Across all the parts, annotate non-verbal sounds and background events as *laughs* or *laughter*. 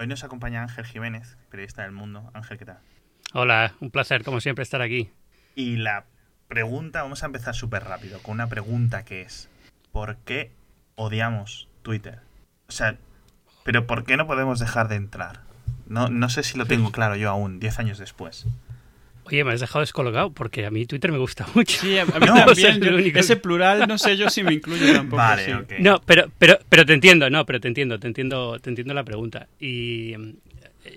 Hoy nos acompaña Ángel Jiménez, periodista del mundo. Ángel, ¿qué tal? Hola, un placer, como siempre, estar aquí. Y la pregunta, vamos a empezar súper rápido, con una pregunta que es, ¿por qué odiamos Twitter? O sea, pero ¿por qué no podemos dejar de entrar? No, no sé si lo tengo claro yo aún, 10 años después. Oye, me has dejado descolocado porque a mí Twitter me gusta *laughs* mucho. Sí, a, mí también. ese plural, no sé yo si me incluye tampoco. Vale, No, pero, pero, pero te entiendo, no, pero te entiendo, te entiendo, te entiendo la pregunta. Y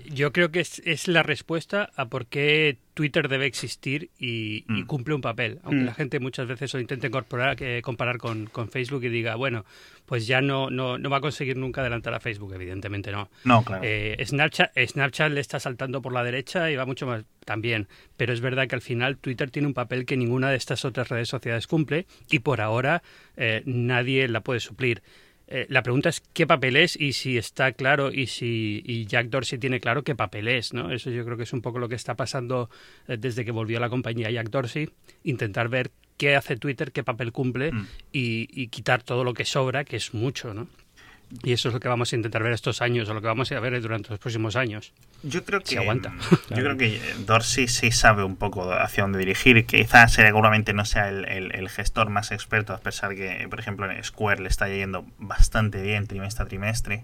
yo creo que es, es, la respuesta a por qué Twitter debe existir y, mm. cumple un papel. Aunque mm. la gente muchas veces lo intente incorporar, que comparar con, con, Facebook y diga, bueno, pues ya no, no, no, va a conseguir nunca adelantar a Facebook, evidentemente no. No, claro. Eh, Snapchat, Snapchat le está saltando por la derecha y va mucho más también. Pero es verdad que al final Twitter tiene un papel que ninguna de estas otras redes sociales cumple y por ahora eh, nadie la puede suplir. Eh, la pregunta es qué papel es y si está claro y si y Jack Dorsey tiene claro qué papel es, ¿no? Eso yo creo que es un poco lo que está pasando eh, desde que volvió a la compañía Jack Dorsey, intentar ver qué hace Twitter, qué papel cumple mm. y, y, quitar todo lo que sobra, que es mucho, ¿no? Y eso es lo que vamos a intentar ver estos años o lo que vamos a ver durante los próximos años. Yo creo que aguanta. Mm, *laughs* yo creo que Dorsey sí sabe un poco hacia dónde dirigir. Quizás seguramente no sea el, gestor más experto, a pesar que, por ejemplo, en Square le está yendo bastante bien trimestre a trimestre.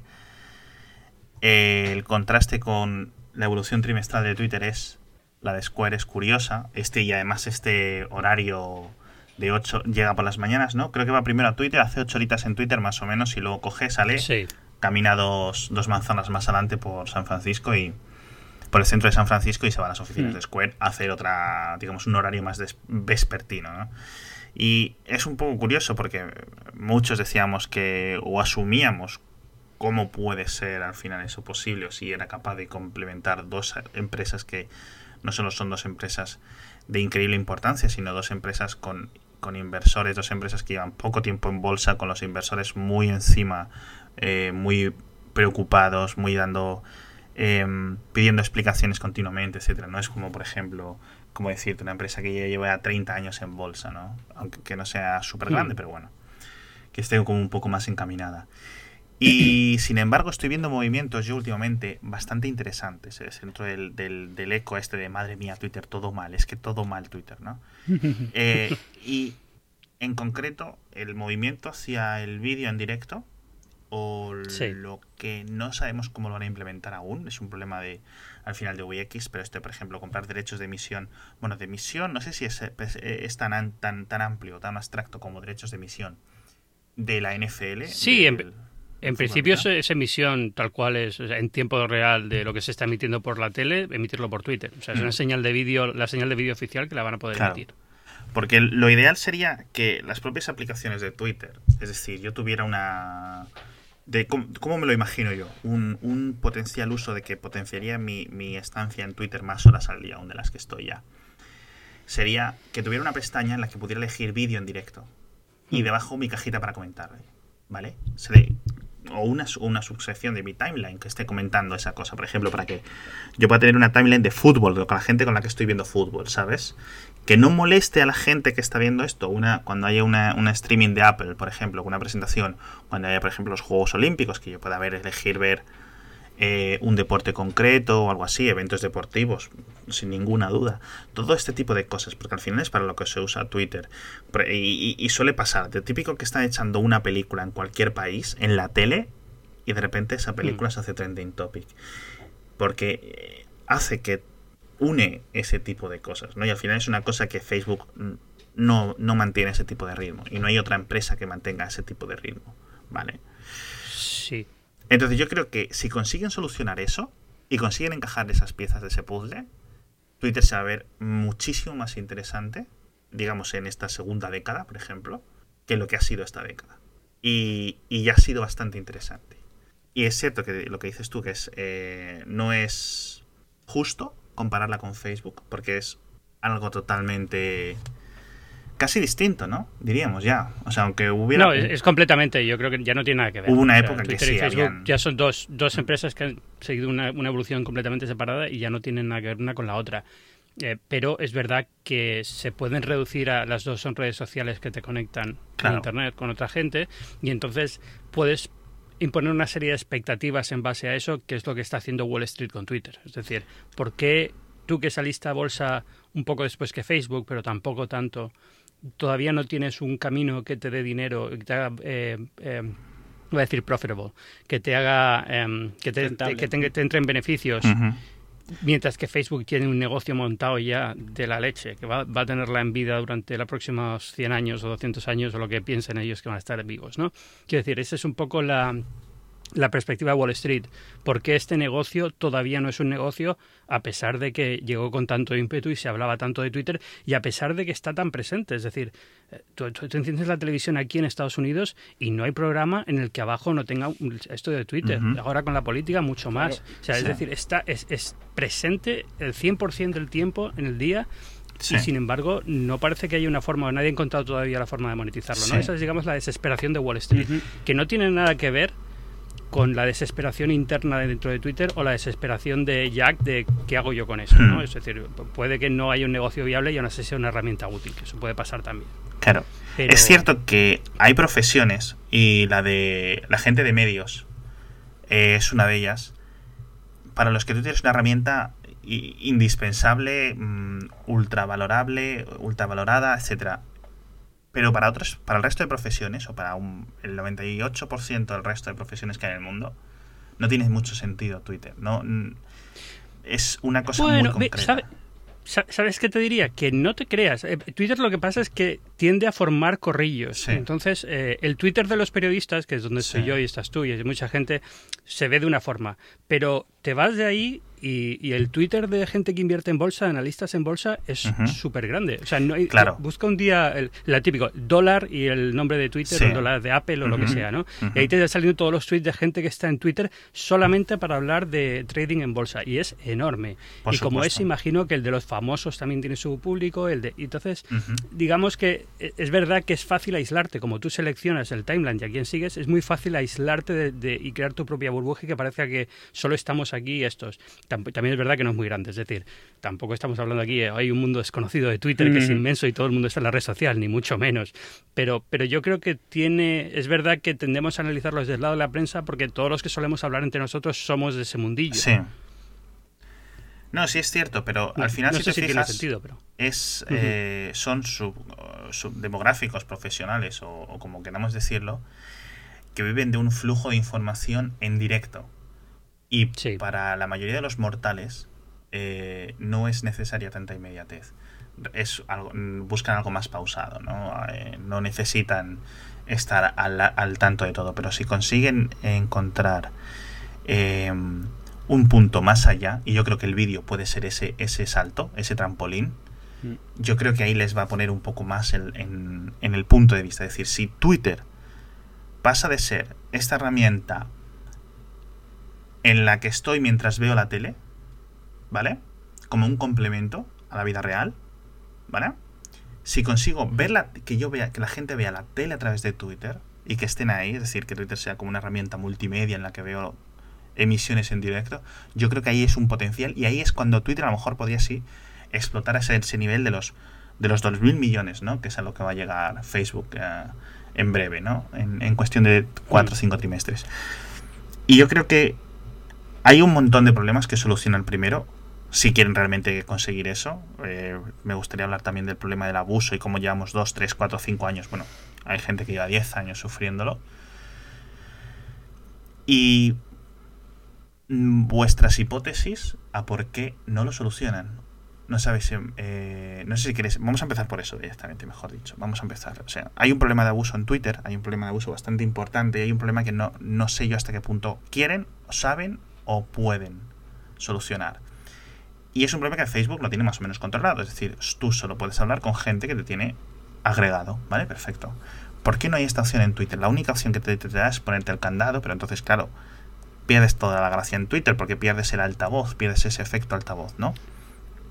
el contraste con la evolución trimestral de Twitter es la de Square es curiosa. Este y además este horario de 8 llega por las mañanas, ¿no? Creo que va primero a Twitter, hace 8 horitas en Twitter más o menos y luego coge, sale, camina dos, dos manzanas más adelante por San Francisco y por el centro de San Francisco y se va a las oficinas mm. de Square a hacer otra, digamos, un horario más vespertino, ¿no? Y es un poco curioso porque muchos decíamos que, o asumíamos cómo puede ser al final eso posible, o si era capaz de complementar dos empresas que no solo son dos empresas de increíble importancia, sino dos empresas con con inversores, dos empresas que llevan poco tiempo en bolsa, con los inversores muy encima, eh, muy preocupados, muy dando, em, pidiendo explicaciones continuamente, etcétera. No es como, por ejemplo, como decirte, una empresa que lleva 30 años en bolsa, ¿no? Aunque no sea súper grande, hmm. pero bueno, que esté como un poco más encaminada. *laughs* Y sin embargo estoy viendo movimientos yo últimamente bastante interesantes ¿eh? dentro del, del, eco este de madre mía Twitter, todo mal, es que todo mal Twitter, ¿no? *laughs* Eh, y en concreto el movimiento hacia el vídeo en directo o lo que no sabemos cómo lo van a implementar aún, es un problema de al final de VX, pero este por ejemplo comprar derechos de emisión, bueno de emisión no sé si es, es tan, tan, tan amplio, tan abstracto como derechos de emisión de la NFL. Sí, en en principio es, emisión tal cual es en tiempo real de lo que se está emitiendo por la tele, emitirlo por Twitter. O sea, es una mm. señal de vídeo, la señal de vídeo oficial que la van a poder emitir. Porque lo ideal sería que las propias aplicaciones de Twitter, es decir, yo tuviera una... De, ¿cómo, me lo imagino yo? Un, potencial uso de que potenciaría mi, mi, estancia en Twitter más horas al día, aún de las que estoy ya. Sería que tuviera una pestaña en la que pudiera elegir vídeo en directo. Y mm. debajo mi cajita para comentar. ¿Vale? O una, una subsección de mi timeline que esté comentando esa cosa, por ejemplo, para que yo pueda tener una timeline de fútbol, con la gente con la que estoy viendo fútbol, ¿sabes? Que no moleste a la gente que está viendo esto, una, cuando haya una, una streaming de Apple, por ejemplo, una presentación, cuando haya, por ejemplo, los Juegos Olímpicos, que yo pueda ver, elegir ver eh, un deporte concreto o algo así, eventos deportivos, sin ninguna duda. Todo este tipo de cosas, porque al final es para lo que se usa Twitter. Y, suele pasar, de típico que están echando una película en cualquier país, en la tele, y de repente esa película mm. se hace trending topic. Porque eh, hace que une ese tipo de cosas, ¿no? Y al final es una cosa que Facebook no, no mantiene ese tipo de ritmo. Y no hay otra empresa que mantenga ese tipo de ritmo. ¿Vale? Sí. Entonces yo creo que si consiguen solucionar eso y consiguen encajar esas piezas de ese puzzle, Twitter se va a ver muchísimo más interesante, digamos, en esta segunda década, por ejemplo, que lo que ha sido esta década. Y, ya ha sido bastante interesante. Y es cierto que lo que dices tú, que es eh, no es justo compararla con Facebook, porque es algo totalmente casi distinto, ¿no? Diríamos ya. O sea, aunque hubiera. No, es, completamente. Yo creo que ya no tiene nada que ver. Hubo una época que sí. Y Facebook ya son dos, dos empresas que han seguido una, evolución completamente separada y ya no tienen nada que ver una con la otra. Eh, pero es verdad que se pueden reducir a las dos son redes sociales que te conectan con internet con otra gente y entonces puedes imponer una serie de expectativas en base a eso, que es lo que está haciendo Wall Street con Twitter. Es decir, ¿por qué tú que saliste a bolsa un poco después que Facebook, pero tampoco tanto, todavía no tienes un camino que te dé dinero, que te haga... Eh, eh, voy a decir profitable, que te haga, em, que, te, que te, entre en beneficios, mientras que Facebook tiene un negocio montado ya de la leche, que va, va, a tenerla en vida durante los próximos 100 años o 200 años o lo que piensen ellos que van a estar vivos, ¿no? Quiero decir, esa es un poco la, la perspectiva de Wall Street, porque este negocio todavía no es un negocio a pesar de que llegó con tanto ímpetu y se hablaba tanto de Twitter y a pesar de que está tan presente. Es decir, eh, tú, enciendes la televisión aquí en Estados Unidos y no hay programa en el que abajo no tenga esto de Twitter. Ahora con la política mucho más. O sea, es decir, está, es, es presente el 100% del tiempo en el día Y sin embargo, no parece que haya una forma, o nadie ha encontrado todavía la forma de monetizarlo. ¿no? Esa es, digamos, la desesperación de Wall Street, que no tiene nada que ver con la desesperación interna dentro de Twitter o la desesperación de Jack de qué hago yo con eso. ¿no? Hmm. Es decir, puede que no haya un negocio viable y aún así sea una herramienta útil, que eso puede pasar también. Claro. Es cierto que hay profesiones y la de la gente de medios es una de ellas para los que Twitter es una herramienta indispensable, mm, ultra valorable, ultra valorada, etcétera. Pero para otros, para el resto de profesiones, o para un, el 98% del resto de profesiones que hay en el mundo, no tiene mucho sentido Twitter. No, es una cosa muy concreta. ¿Sabes qué te diría? Que no te creas. Eh, Twitter lo que pasa es que tiende a formar corrillos. Entonces, eh, el Twitter de los periodistas, que es donde soy yo y estás tú y hay mucha gente, se ve de una forma. Pero te vas de ahí y, el Twitter de gente que invierte en bolsa, analistas en bolsa, es súper grande. O sea, no claro. busca un día, el, la típico, dólar y el nombre de Twitter, el dólar de Apple o lo que sea, ¿no? Y ahí te están saliendo todos los tweets de gente que está en Twitter solamente para hablar de trading en bolsa. Y es enorme. y como es, imagino que el de los famosos también tiene su público. el de Entonces, digamos que e, es verdad que es fácil aislarte. Como tú seleccionas el timeline y a quién sigues, es muy fácil aislarte de, y crear tu propia burbuja y que parezca que solo estamos aquí estos también es verdad que no es muy grande. Es decir, tampoco estamos hablando aquí, eh, hay un mundo desconocido de Twitter que es inmenso y todo el mundo está en la red social, ni mucho menos. Pero, pero yo creo que tiene, es verdad que tendemos a analizarlo desde el lado de la prensa porque todos los que solemos hablar entre nosotros somos de ese mundillo. Sí. No, sí es cierto, pero al final si te fijas, sentido, pero... es, eh, son sub, demográficos profesionales o, o, como queramos decirlo, que viven de un flujo de información en directo. Y para la mayoría de los mortales eh, no es necesaria tanta inmediatez. Es algo, buscan algo más pausado, ¿no? Eh, no necesitan estar al, tanto de todo, pero si consiguen encontrar eh, un punto más allá, y yo creo que el vídeo puede ser ese, ese salto, ese trampolín, mm. yo creo que ahí les va a poner un poco más en, en el punto de vista. Es decir, si Twitter pasa de ser esta herramienta en la que estoy mientras veo la tele, ¿vale? Como un complemento a la vida real, ¿vale? Si consigo verla, que yo vea, que la gente vea la tele a través de Twitter y que estén ahí, es decir, que Twitter sea como una herramienta multimedia en la que veo emisiones en directo, yo creo que ahí es un potencial y ahí es cuando Twitter a lo mejor podría sí explotar ese, nivel de los de los 2.000 millones, ¿no? Que es a lo que va a llegar Facebook eh, en breve, ¿no? En, en cuestión de 4 o 5 trimestres. Y yo creo que hay un montón de problemas que solucionan primero, si quieren realmente conseguir eso. Eh, me gustaría hablar también del problema del abuso y cómo llevamos 2, 3, 4, 5 años. Bueno, hay gente que lleva 10 años sufriéndolo. Y vuestras hipótesis a por qué no lo solucionan. No sabéis, eh, no sé si queréis, vamos a empezar por eso directamente, mejor dicho. Vamos a empezar. O sea, hay un problema de abuso en Twitter, hay un problema de abuso bastante importante, y hay un problema que no, no sé yo hasta qué punto quieren, saben o pueden solucionar. Y es un problema que Facebook lo tiene más o menos controlado. Es decir, tú solo puedes hablar con gente que te tiene agregado. ¿Vale? Perfecto. ¿Por qué no hay esta opción en Twitter? La única opción que te, da es ponerte el candado, pero entonces, claro, pierdes toda la gracia en Twitter porque pierdes el altavoz, pierdes ese efecto altavoz, ¿no?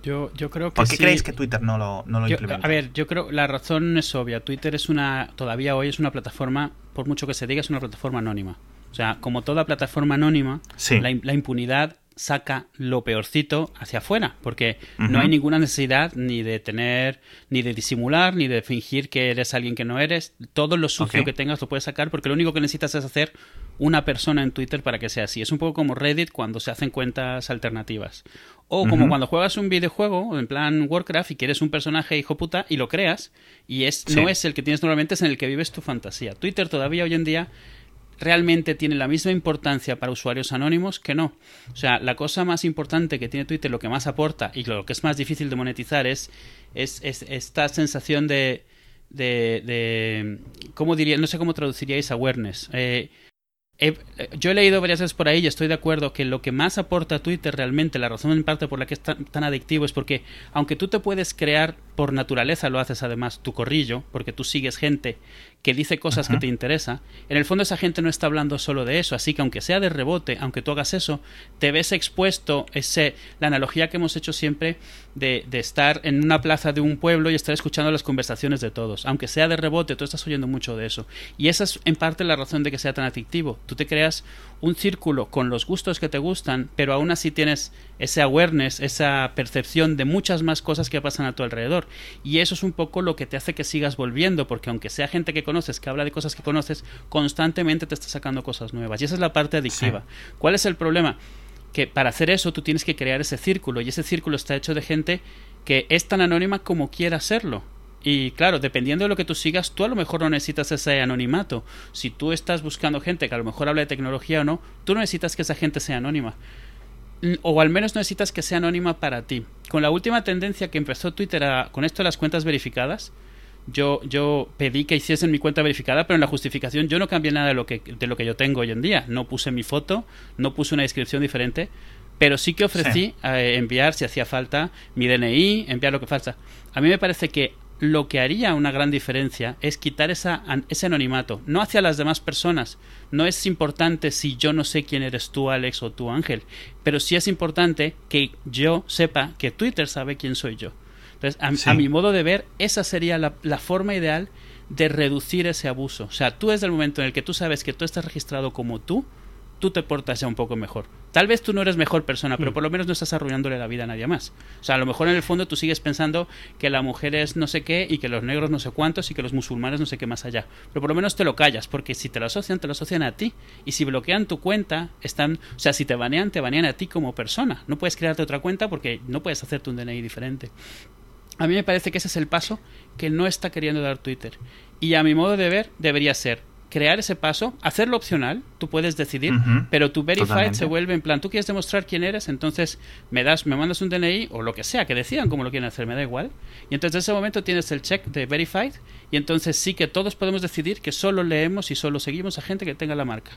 Yo, yo creo que ¿Por qué creéis que Twitter no lo, no lo implementa? A ver, yo creo la razón es obvia. Twitter es una, todavía hoy es una plataforma, por mucho que se diga, es una plataforma anónima. O sea, como toda plataforma anónima, la, impunidad saca lo peorcito hacia afuera, porque no hay ninguna necesidad ni de tener, ni de disimular, ni de fingir que eres alguien que no eres. Todo lo sucio que tengas lo puedes sacar, porque lo único que necesitas es hacer una persona en Twitter para que sea así. Es un poco como Reddit cuando se hacen cuentas alternativas. O como cuando juegas un videojuego, en plan Warcraft, y quieres un personaje hijo puta y lo creas, y es, no es el que tienes normalmente, es en el que vives tu fantasía. Twitter todavía hoy en día realmente tiene la misma importancia para usuarios anónimos que no. O sea, la cosa más importante que tiene Twitter, lo que más aporta y lo que es más difícil de monetizar es, es, esta sensación de, de, de, ¿Cómo diría? No sé cómo traduciríais awareness. Eh, yo he leído varias veces por ahí y estoy de acuerdo que lo que más aporta Twitter realmente, la razón en parte por la que es tan, adictivo es porque aunque tú te puedes crear por naturaleza, lo haces además tu corrillo, porque tú sigues gente que dice cosas que te interesa, en el fondo esa gente no está hablando solo de eso, así que aunque sea de rebote, aunque tú hagas eso, te ves expuesto, ese, la analogía que hemos hecho siempre de, de estar en una plaza de un pueblo y estar escuchando las conversaciones de todos, aunque sea de rebote, tú estás oyendo mucho de eso. Y esa es en parte la razón de que sea tan adictivo. Tú te creas un círculo con los gustos que te gustan, pero aún así tienes ese awareness, esa percepción de muchas más cosas que pasan a tu alrededor. Y eso es un poco lo que te hace que sigas volviendo, porque aunque sea gente que conoces, que habla de cosas que conoces, constantemente te está sacando cosas nuevas. Y esa es la parte adictiva. ¿Cuál es el problema? Que para hacer eso tú tienes que crear ese círculo, y ese círculo está hecho de gente que es tan anónima como quiera serlo. Y claro, dependiendo de lo que tú sigas, tú a lo mejor no necesitas ese anonimato. Si tú estás buscando gente que a lo mejor habla de tecnología o no, tú no necesitas que esa gente sea anónima. O al menos no necesitas que sea anónima para ti. Con la última tendencia que empezó Twitter con esto de las cuentas verificadas, yo, yo pedí que hiciesen mi cuenta verificada, pero en la justificación yo no cambié nada de lo que, de lo que yo tengo hoy en día. No puse mi foto, no puse una descripción diferente, pero sí que ofrecí eh, enviar, si hacía falta, mi DNI, enviar lo que falta. A mí me parece que lo que haría una gran diferencia es quitar esa, ese anonimato, no hacia las demás personas. No es importante si yo no sé quién eres tú, Alex, o tú, Ángel, pero sí es importante que yo sepa que Twitter sabe quién soy yo. Entonces, a, mi modo de ver, esa sería la, la forma ideal de reducir ese abuso. O sea, tú desde el momento en el que tú sabes que tú estás registrado como tú, tú te portas ya un poco mejor. Tal vez tú no eres mejor persona, pero mm. por lo menos no estás arruinándole la vida a nadie más. O sea, a lo mejor en el fondo tú sigues pensando que la mujer es no sé qué y que los negros no sé cuántos y que los musulmanes no sé qué más allá. Pero por lo menos te lo callas, porque si te lo asocian, te lo asocian a ti. Y si bloquean tu cuenta, están. O sea, si te banean, te banean a ti como persona. No puedes crearte otra cuenta porque no puedes hacerte un DNI diferente. A mí me parece que ese es el paso que no está queriendo dar Twitter. Y a mi modo de ver, debería ser crear ese paso, hacerlo opcional, tú puedes decidir, pero tu verified se vuelve en plan, tú quieres demostrar quién eres, entonces me das, me mandas un DNI o lo que sea, que decidan cómo lo quieren hacer, me da igual. Y entonces en ese momento tienes el check de verified y entonces sí que todos podemos decidir que solo leemos y solo seguimos a gente que tenga la marca.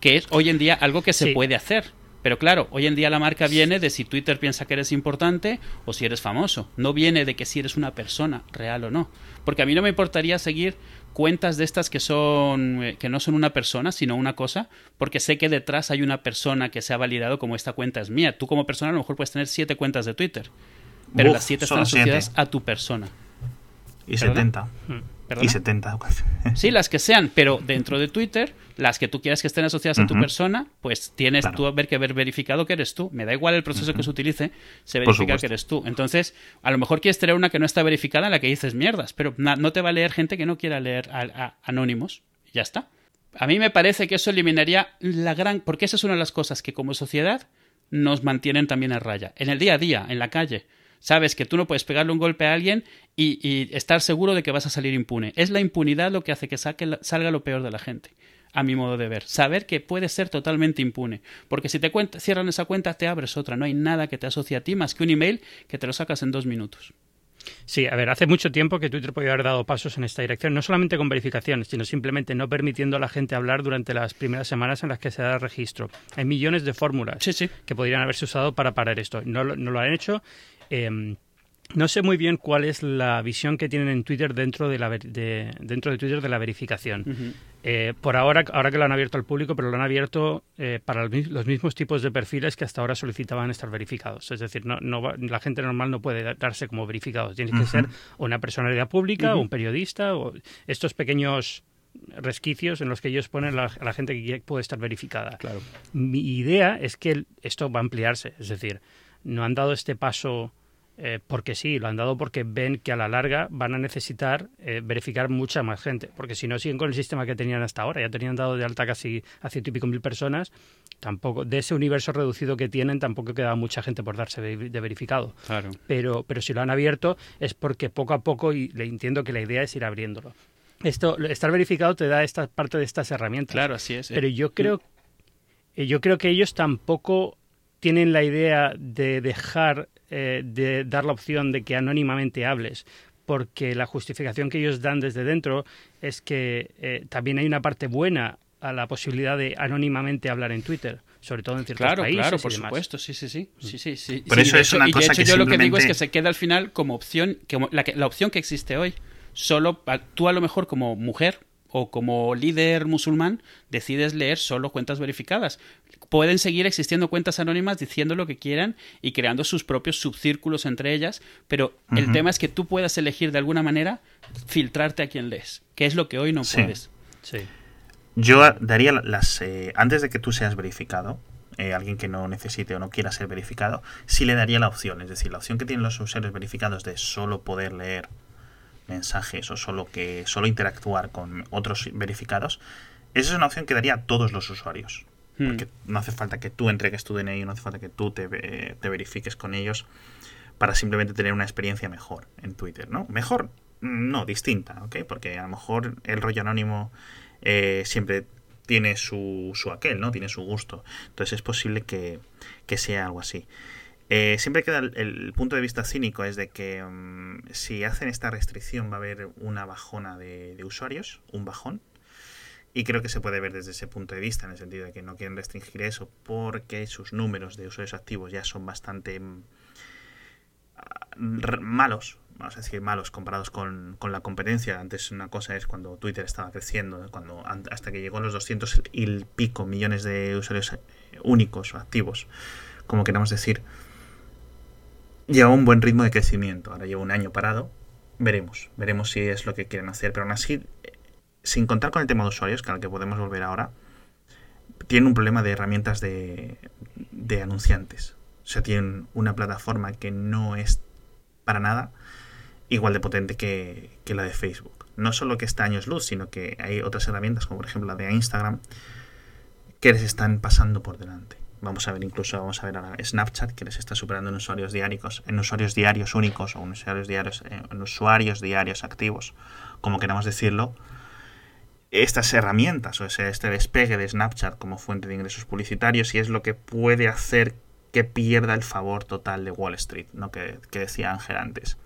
Que es hoy en día algo que se puede hacer. Pero claro, hoy en día la marca viene de si Twitter piensa que eres importante o si eres famoso. No viene de que si eres una persona real o no. Porque a mí no me importaría seguir cuentas de estas que son eh, que no son una persona sino una cosa porque sé que detrás hay una persona que se ha validado como esta cuenta es mía. Tú como persona a lo mejor puedes tener siete cuentas de Twitter pero las siete están asociadas a tu persona. Y 70 y 70. *laughs* Sí, las que sean, pero dentro de Twitter, las que tú quieras que estén asociadas a tu persona, pues tienes tú ver que haber verificado que eres tú. Me da igual el proceso que se utilice, se verifica que eres tú. Entonces, a lo mejor quieres tener una que no está verificada en la que dices mierdas, pero no te va a leer gente que no quiera leer a, anónimos. Ya está. A mí me parece que eso eliminaría la gran. Porque esa es una de las cosas que como sociedad nos mantienen también a raya. En el día a día, en la calle Sabes que tú no puedes pegarle un golpe a alguien y, estar seguro de que vas a salir impune. Es la impunidad lo que hace que salga lo peor de la gente a mi modo de ver. Saber que puedes ser totalmente impune. Porque si te cierran esa cuenta, te abres otra. No hay nada que te asocie a ti más que un email que te lo sacas en dos minutos. Sí, a ver, hace mucho tiempo que Twitter podía haber dado pasos en esta dirección, no solamente con verificaciones, sino simplemente no permitiendo a la gente hablar durante las primeras semanas en las que se da el registro. Hay millones de fórmulas que podrían haberse usado para parar esto. No, no lo han hecho Em, no sé muy bien cuál es la visión que tienen en Twitter dentro de, la, dentro de Twitter de la verificación. Eh, por ahora, ahora que lo han abierto al público, pero lo han abierto eh, para los mismos tipos de perfiles que hasta ahora solicitaban estar verificados. Es decir, no, no la gente normal no puede darse como verificados. Tiene que ser una personalidad pública, un periodista, o estos pequeños resquicios en los que ellos ponen a la gente que puede estar verificada. Claro. Mi idea es que esto va a ampliarse, es decir, no han dado este paso eh, porque sí, lo han dado porque ven que a la larga van a necesitar eh, verificar mucha más gente, porque si no siguen con el sistema que tenían hasta ahora, ya tenían dado de alta casi a ciento y pico mil personas, tampoco, de ese universo reducido que tienen, tampoco queda mucha gente por darse de verificado. Claro. Pero, pero si lo han abierto es porque poco a poco, y le entiendo que la idea es ir abriéndolo. Esto, estar verificado te da esta parte de estas herramientas. Claro, así es. Pero yo creo, yo creo que ellos tampoco tienen la idea de dejar eh, de dar la opción de que anónimamente hables, porque la justificación que ellos dan desde dentro es que eh, también hay una parte buena a la posibilidad de anonimamente hablar en Twitter, sobre todo en ciertos claro, países. Claro, por supuesto, sí, sí, sí. sí, sí, sí. Por eso es una y cosa de hecho, que yo lo que digo es que se queda al final como opción, que la, que- la opción que existe hoy. Solo tú a lo mejor como mujer o como líder musulmán decides leer solo cuentas verificadas. Pueden seguir existiendo cuentas anónimas diciendo lo que quieran y creando sus propios subcírculos entre ellas, pero el tema es que tú puedas elegir de alguna manera filtrarte a quien lees, que es lo que hoy no Sí. puedes. Sí. Yo daría las. eh, antes de que tú seas verificado, eh, alguien que no necesite o no quiera ser verificado, sí le daría la opción. Es decir, la opción que tienen los usuarios verificados de solo poder leer mensajes o solo que solo interactuar con otros verificados, esa es una opción que daría a todos los usuarios. Hmm. Porque no hace falta que tú entregues tu DNI, no hace falta que tú te, ve- te verifiques con ellos para simplemente tener una experiencia mejor en Twitter, ¿no? Mejor, no, distinta, ¿ok? Porque a lo mejor el rollo anónimo eh, siempre tiene su, su aquel, ¿no? Tiene su gusto. Entonces es posible que, que sea algo así. Eh, siempre queda el, el punto de vista cínico es de que mm, si hacen esta restricción va a haber una bajona de, de usuarios, un bajón, y creo que se puede ver desde ese punto de vista, en el sentido de que no quieren restringir eso porque sus números de usuarios activos ya son bastante mm, ah, malos, vamos a decir malos comparados con, con la competencia. Antes una cosa es cuando Twitter estaba creciendo, cuando an- hasta que llegó a los 200 y pico millones de usuarios eh, únicos o activos, como queramos decir, lleva un buen ritmo de crecimiento. Ahora lleva un año parado. Veremos, veremos si es lo que quieren hacer. Pero aún así, sin contar con el tema de usuarios, que al que podemos volver ahora, tienen un problema de herramientas de, de anunciantes. O sea, tienen una plataforma que no es para nada igual de potente que, la de Facebook. No solo que está años luz, sino que hay otras herramientas, como por ejemplo la de Instagram, que les están pasando por delante. Vamos a ver incluso, vamos a ver ahora Snapchat, que les está superando en usuarios diarios, en usuarios diarios únicos o en usuarios diarios, eh, en usuarios diarios activos, como queramos decirlo. Estas herramientas o ese, este despegue de Snapchat como fuente de ingresos publicitarios y es lo que puede hacer que pierda el favor total de Wall Street, ¿no? que, decía Ángel antes.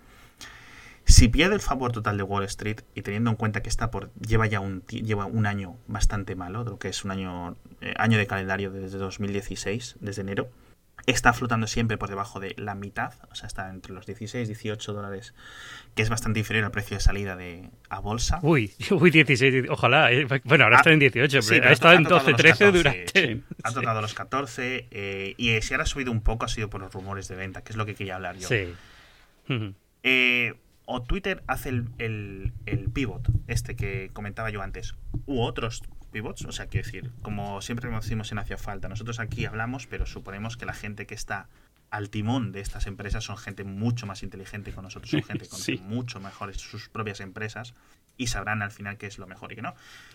Si pierde el favor total de Wall Street y teniendo en cuenta que está por lleva ya un lleva un año bastante malo, lo que es un año eh, año de calendario desde 2016, desde enero, está flotando siempre por debajo de la mitad, o sea, está entre los 16 18 dólares, que es bastante inferior al precio de salida de a bolsa. Uy, *laughs* uy, 16, ojalá. eh. Bueno, ahora Ah, está en 18, sí, pero ha estado en tocado 12, los 13 14, durante... sí. *laughs* Ha tocado los 14 eh, y si ahora ha subido un poco ha sido por los rumores de venta, que es lo que quería hablar yo. Sí. Eh, o Twitter hace el, el- el pivot, este que comentaba yo antes, u otros pivots, o sea, quiero decir, como siempre decimos en Hacia Falta, nosotros aquí hablamos, pero suponemos que la gente que está al timón de estas empresas son gente mucho más inteligente que nosotros, son gente *laughs* con Sí. mucho mejores sus propias empresas y sabrán al final qué es lo mejor y qué no.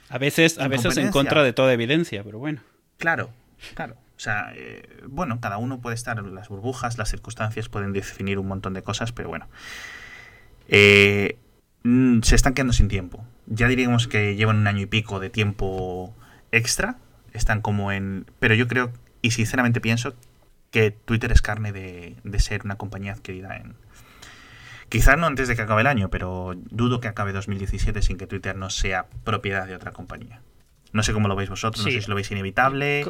A veces, a veces en contra de toda evidencia, pero bueno. Claro, claro. O sea, eh, bueno, cada uno puede estar en las burbujas, las circunstancias pueden definir un montón de cosas, pero bueno. Eh, mm, se están quedando sin tiempo. Ya diríamos que llevan un año y pico de tiempo extra. Están como en... Pero yo creo, y sinceramente pienso, que Twitter es carne de, de ser una compañía adquirida en... Quizá no antes de que acabe el año, pero dudo que acabe 2017 sin que Twitter no sea propiedad de otra compañía. No sé cómo lo veis vosotros, no sé si lo veis inevitable.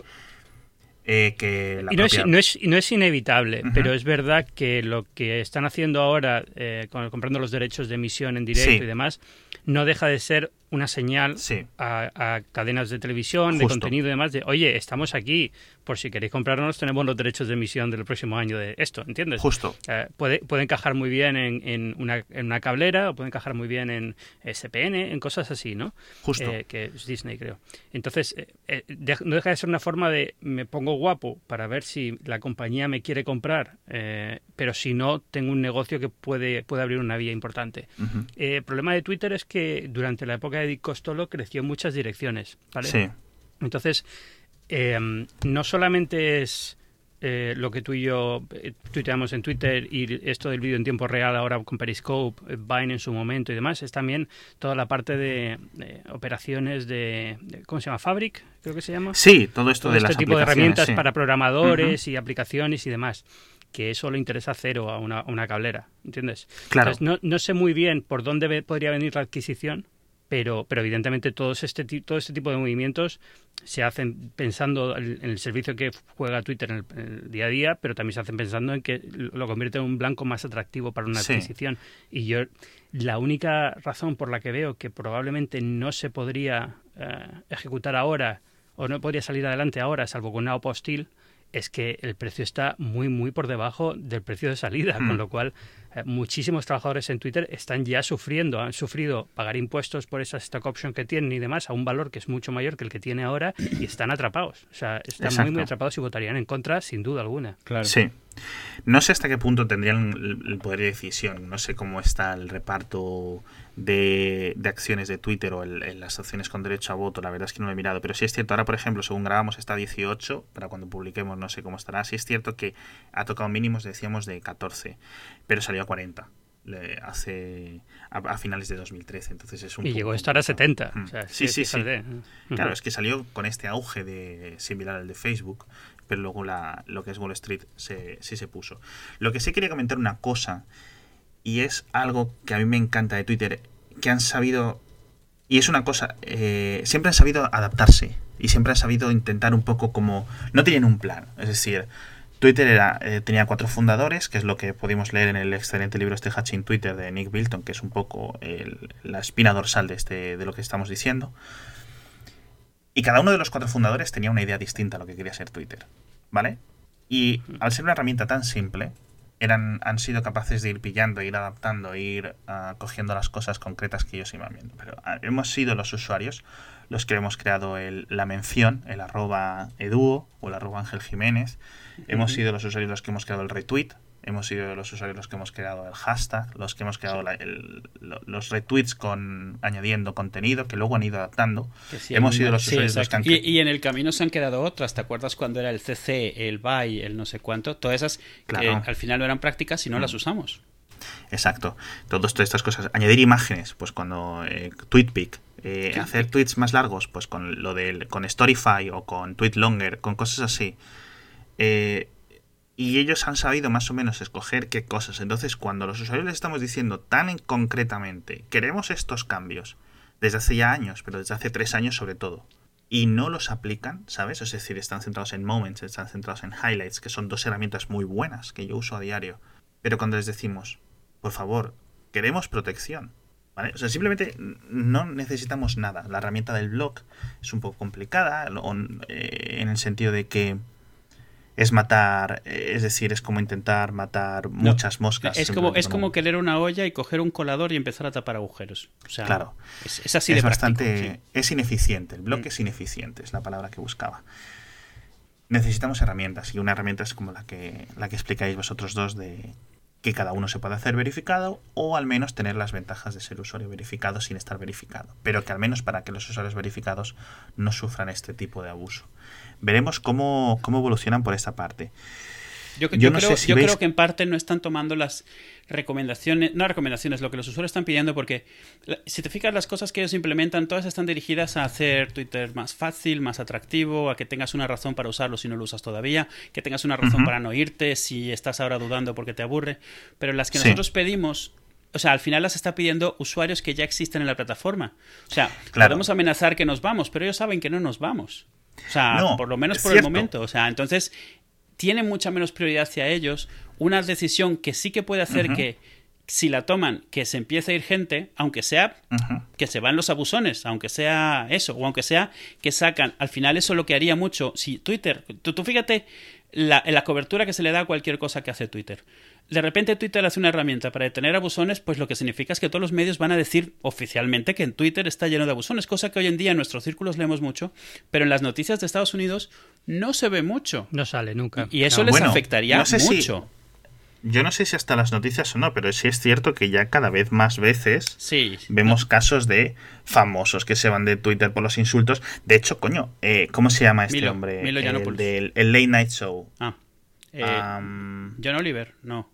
Eh, que la Y no es, no es- y no es inevitable, pero es verdad que lo que están haciendo ahora, eh, con- comprando los derechos de emisión en directo Sí. y demás, no deja de ser una señal a, cadenas de televisión, de contenido y demás, de oye, estamos aquí, por si queréis comprarnos, tenemos los derechos de emisión del próximo año de esto, ¿entiendes? Justo. Eh, puede, puede encajar muy bien en, una, en una cablera, o puede encajar muy bien en SPN, en cosas así, ¿no? Justo. Eh, que es Disney, creo. Entonces, eh, no deja de ser una forma de me pongo guapo para ver si la compañía me quiere comprar, pero si no, tengo un negocio que puede, puede abrir una vía importante. el problema de Twitter es que durante la época de Costolo creció en muchas direcciones, ¿vale? Sí. Entonces, Em, no solamente es eh, lo que tú y yo eh, tuiteamos en Twitter y esto del vídeo en tiempo real ahora con Periscope, eh, Vine en su momento y demás, es también toda la parte de, operaciones de, ¿cómo se llama? Fabric, creo que se llama. Sí, todo esto de este tipo de herramientas para programadores y aplicaciones y demás que eso le interesa cero a una, una cablera, ¿entiendes? Claro. no, no sé muy bien por dónde podría venir la adquisición, pero, pero evidentemente todos este, todo este tipo de movimientos se hacen pensando en el servicio que juega Twitter en el, día a día, pero también se hacen pensando en que lo convierte en un blanco más atractivo para una adquisición. Y yo, la única razón por la que veo que probablemente no se podría eh, ejecutar ahora o no podría salir adelante ahora, salvo con una postil, es que el precio está muy, muy por debajo del precio de salida, con hmm. lo cual eh, muchísimos trabajadores en Twitter están ya sufriendo, han sufrido pagar impuestos por esa stock option que tienen y demás a un valor que es mucho mayor que el que tiene ahora y están atrapados. O sea, están muy, muy atrapados y votarían en contra sin duda alguna. Claro. Sí. No sé hasta qué punto tendrían el poder de decisión, no sé cómo está el reparto de, acciones de Twitter o en las acciones con derecho a voto, la verdad es que no lo he mirado, pero sí es cierto, ahora por ejemplo, según grabamos está 18, para cuando publiquemos no sé cómo estará, sí es cierto que ha tocado mínimos, decíamos, de 14, pero salió a 40 hace a, finales de 2013 entonces es un y llegó a estar a 70 sí sí sí, claro es que salió con este auge de similar al de Facebook pero luego la, lo que es Wall Street se, sí se puso. Lo que sí quería comentar una cosa y es algo que a mí me encanta de Twitter, que han sabido, y es una cosa, eh, siempre han sabido adaptarse y siempre han sabido intentar un poco como, no tienen un plan, es decir, Twitter era, eh, tenía cuatro fundadores, que es lo que pudimos leer en el excelente libro este Hatching Twitter de Nick Bilton, que es un poco la espina dorsal de, este, de lo que estamos diciendo. Y cada uno de los cuatro fundadores tenía una idea distinta a lo que quería ser Twitter, ¿vale? Y al ser una herramienta tan simple, eran, han sido capaces de ir pillando, ir adaptando, ir uh, cogiendo las cosas concretas que ellos iban viendo. Pero uh, hemos sido los usuarios los que hemos creado el, la mención, el arroba eduo o el arroba Ángel Jiménez. Hemos sido los usuarios los que hemos creado el retweet, hemos sido los usuarios los que hemos creado el hashtag, los que hemos creado los retweets con añadiendo contenido que luego han ido adaptando. hemos sido los usuarios los que han... y, y, en el camino se han quedado otras. ¿Te acuerdas cuando era el CC, el BY, el no sé cuánto? Todas esas que al final no eran prácticas y no las mm. usamos. Exacto. Todas estas cosas. Añadir imágenes, pues cuando eh, TweetPic, eh, hacer tweets más largos, pues con lo del con Storyfy o con TweetLonger, con cosas así. Eh, y ellos han sabido más o menos escoger qué cosas. Entonces, cuando los usuarios les estamos diciendo tan concretamente, queremos estos cambios, desde hace ya años, pero desde hace tres años sobre todo, y no los aplican, ¿sabes? Es decir, están centrados en moments, están centrados en highlights, que son dos herramientas muy buenas que yo uso a diario. Pero cuando les decimos, por favor, queremos protección, ¿Vale? O sea, simplemente no necesitamos nada. La herramienta del blog es un poco complicada eh, en el sentido de que es matar, es decir, es como intentar matar muchas moscas. Es como, es como querer una olla y coger un colador y empezar a tapar agujeros. O sea, claro. Es, así de bastante. Es ineficiente. El bloque mm. es ineficiente, es la palabra que buscaba. Necesitamos herramientas, y una herramienta es como la que, la que explicáis vosotros dos de que cada uno se pueda hacer verificado o al menos tener las ventajas de ser usuario verificado sin estar verificado, pero que al menos para que los usuarios verificados no sufran este tipo de abuso. Veremos cómo, cómo evolucionan por esta parte. Yo, creo, que en parte no están tomando las recomendaciones, no recomendaciones, lo que los usuarios están pidiendo, porque si te fijas, las cosas que ellos implementan, todas están dirigidas a hacer Twitter más fácil, más atractivo, a que tengas una razón para usarlo si no lo usas todavía, que tengas una razón para no irte si estás ahora dudando porque te aburre. Pero las que nosotros pedimos o sea, al final las está pidiendo usuarios que ya existen en la plataforma. O sea, podemos amenazar que nos vamos, pero ellos saben que no nos vamos. O sea, por lo menos por el momento. O sea, entonces tiene mucha menos prioridad hacia ellos una decisión que sí que puede hacer que si la toman, que se empiece a ir gente, aunque sea que se van los abusones, aunque sea eso, o aunque sea que sacan, al final eso lo que haría mucho, si Twitter, tú, fíjate la, la cobertura que se le da a cualquier cosa que hace Twitter. De repente Twitter hace una herramienta para detener abusones, pues lo que significa es que todos los medios van a decir oficialmente que en Twitter está lleno de abusones, cosa que hoy en día en nuestros círculos leemos mucho, pero en las noticias de Estados Unidos no se ve mucho. No sale nunca. Y eso les afectaría mucho. Yo no sé si hasta las noticias o no, pero sí es cierto que ya cada vez más veces vemos casos de famosos que se van de Twitter por los insultos. De hecho, coño, eh, ¿cómo se llama este hombre? Milo el del el Late Night Show. Ah. Eh, John Oliver, no.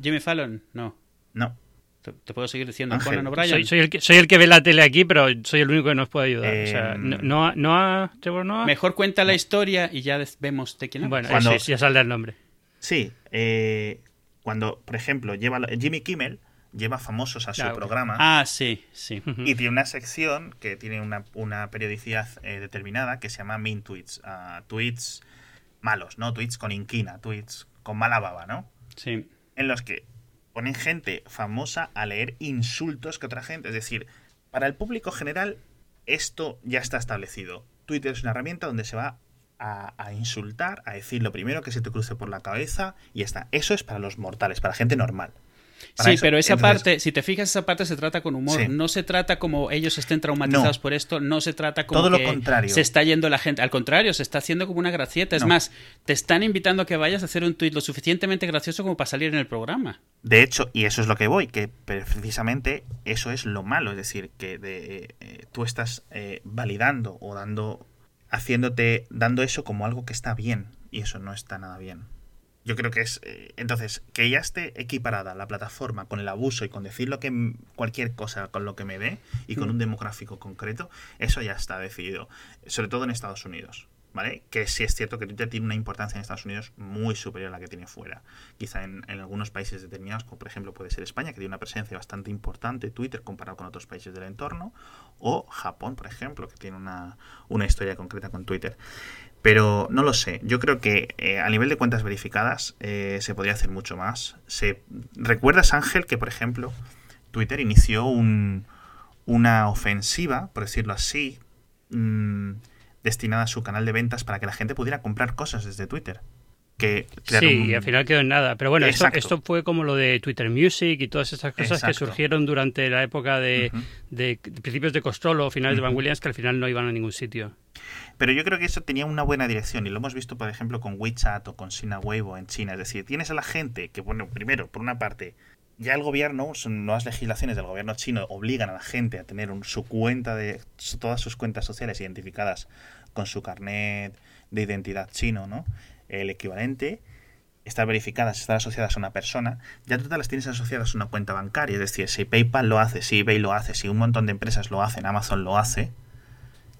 Jimmy, Fallon, no. No. Te, puedo seguir diciendo Conan O'Brien. Soy, el que, soy el que ve la tele aquí, pero soy el único que nos puede ayudar. o sea, em, no, no, no, Mejor cuenta la historia y ya vemos de quién es. Bueno, Cuando... ya saldrá el nombre. Sí, eh, cuando, por ejemplo, lleva Jimmy Kimmel lleva famosos a su programa. Ah, sí, sí. Y tiene una sección que tiene una, periodicidad eh, determinada que se llama Mean Tweets. Uh, tweets malos, ¿no? Tweets con inquina, tweets con mala baba, ¿no? Sí. En los que ponen gente famosa a leer insultos que otra gente. Es decir, para el público general esto ya está establecido. Twitter es una herramienta donde se va a, insultar, a decir lo primero que se te cruce por la cabeza y ya está. Eso es para los mortales, para gente normal. Sí, pero esa parte, si te fijas, esa parte se trata con humor. No se trata como ellos estén traumatizados por esto, no se trata como Todo lo contrario. se está yendo la gente. Al contrario, se está haciendo como una gracieta. Es más, te están invitando a que vayas a hacer un tuit lo suficientemente gracioso como para salir en el programa. De hecho, y eso es lo que voy, que precisamente eso es lo malo. Es decir, que de, eh, tú estás eh, validando o dando haciéndote, dando eso como algo que está bien, y eso no está nada bien. Yo creo que es, eh, entonces, que ya esté equiparada la plataforma con el abuso y con decir lo que cualquier cosa con lo que me dé y con mm. un demográfico concreto, eso ya está decidido, sobre todo en Estados Unidos. ¿vale? Que sí es cierto que Twitter tiene una importancia en Estados Unidos muy superior a la que tiene fuera. Quizá en, algunos países determinados, como por ejemplo puede ser España, que tiene una presencia bastante importante Twitter comparado con otros países del entorno, o Japón, por ejemplo, que tiene una, historia concreta con Twitter. Pero no lo sé. Yo creo que eh, a nivel de cuentas verificadas eh, se podría hacer mucho más. Se, ¿Recuerdas, Ángel, que por ejemplo Twitter inició un, una ofensiva, por decirlo así, mm, destinada a su canal de ventas para que la gente pudiera comprar cosas desde Twitter. Que sí, y al final quedó en nada. Pero bueno, esto, fue como lo de Twitter Music y todas estas cosas que surgieron durante la época de, principios de Costolo o finales de Van Williams que al final no iban a ningún sitio. Pero yo creo que eso tenía una buena dirección y lo hemos visto, por ejemplo, con WeChat o con Sina Weibo en China. Es decir, tienes a la gente que, bueno, primero, por una parte, ya el gobierno, son nuevas legislaciones del gobierno chino obligan a la gente a tener su cuenta de todas sus cuentas sociales identificadas con su carnet de identidad chino, ¿no? El equivalente, están verificadas, están asociadas a una persona, ya tú las tienes asociadas a una cuenta bancaria. Es decir, si PayPal lo hace, si eBay lo hace, si un montón de empresas lo hacen, Amazon lo hace,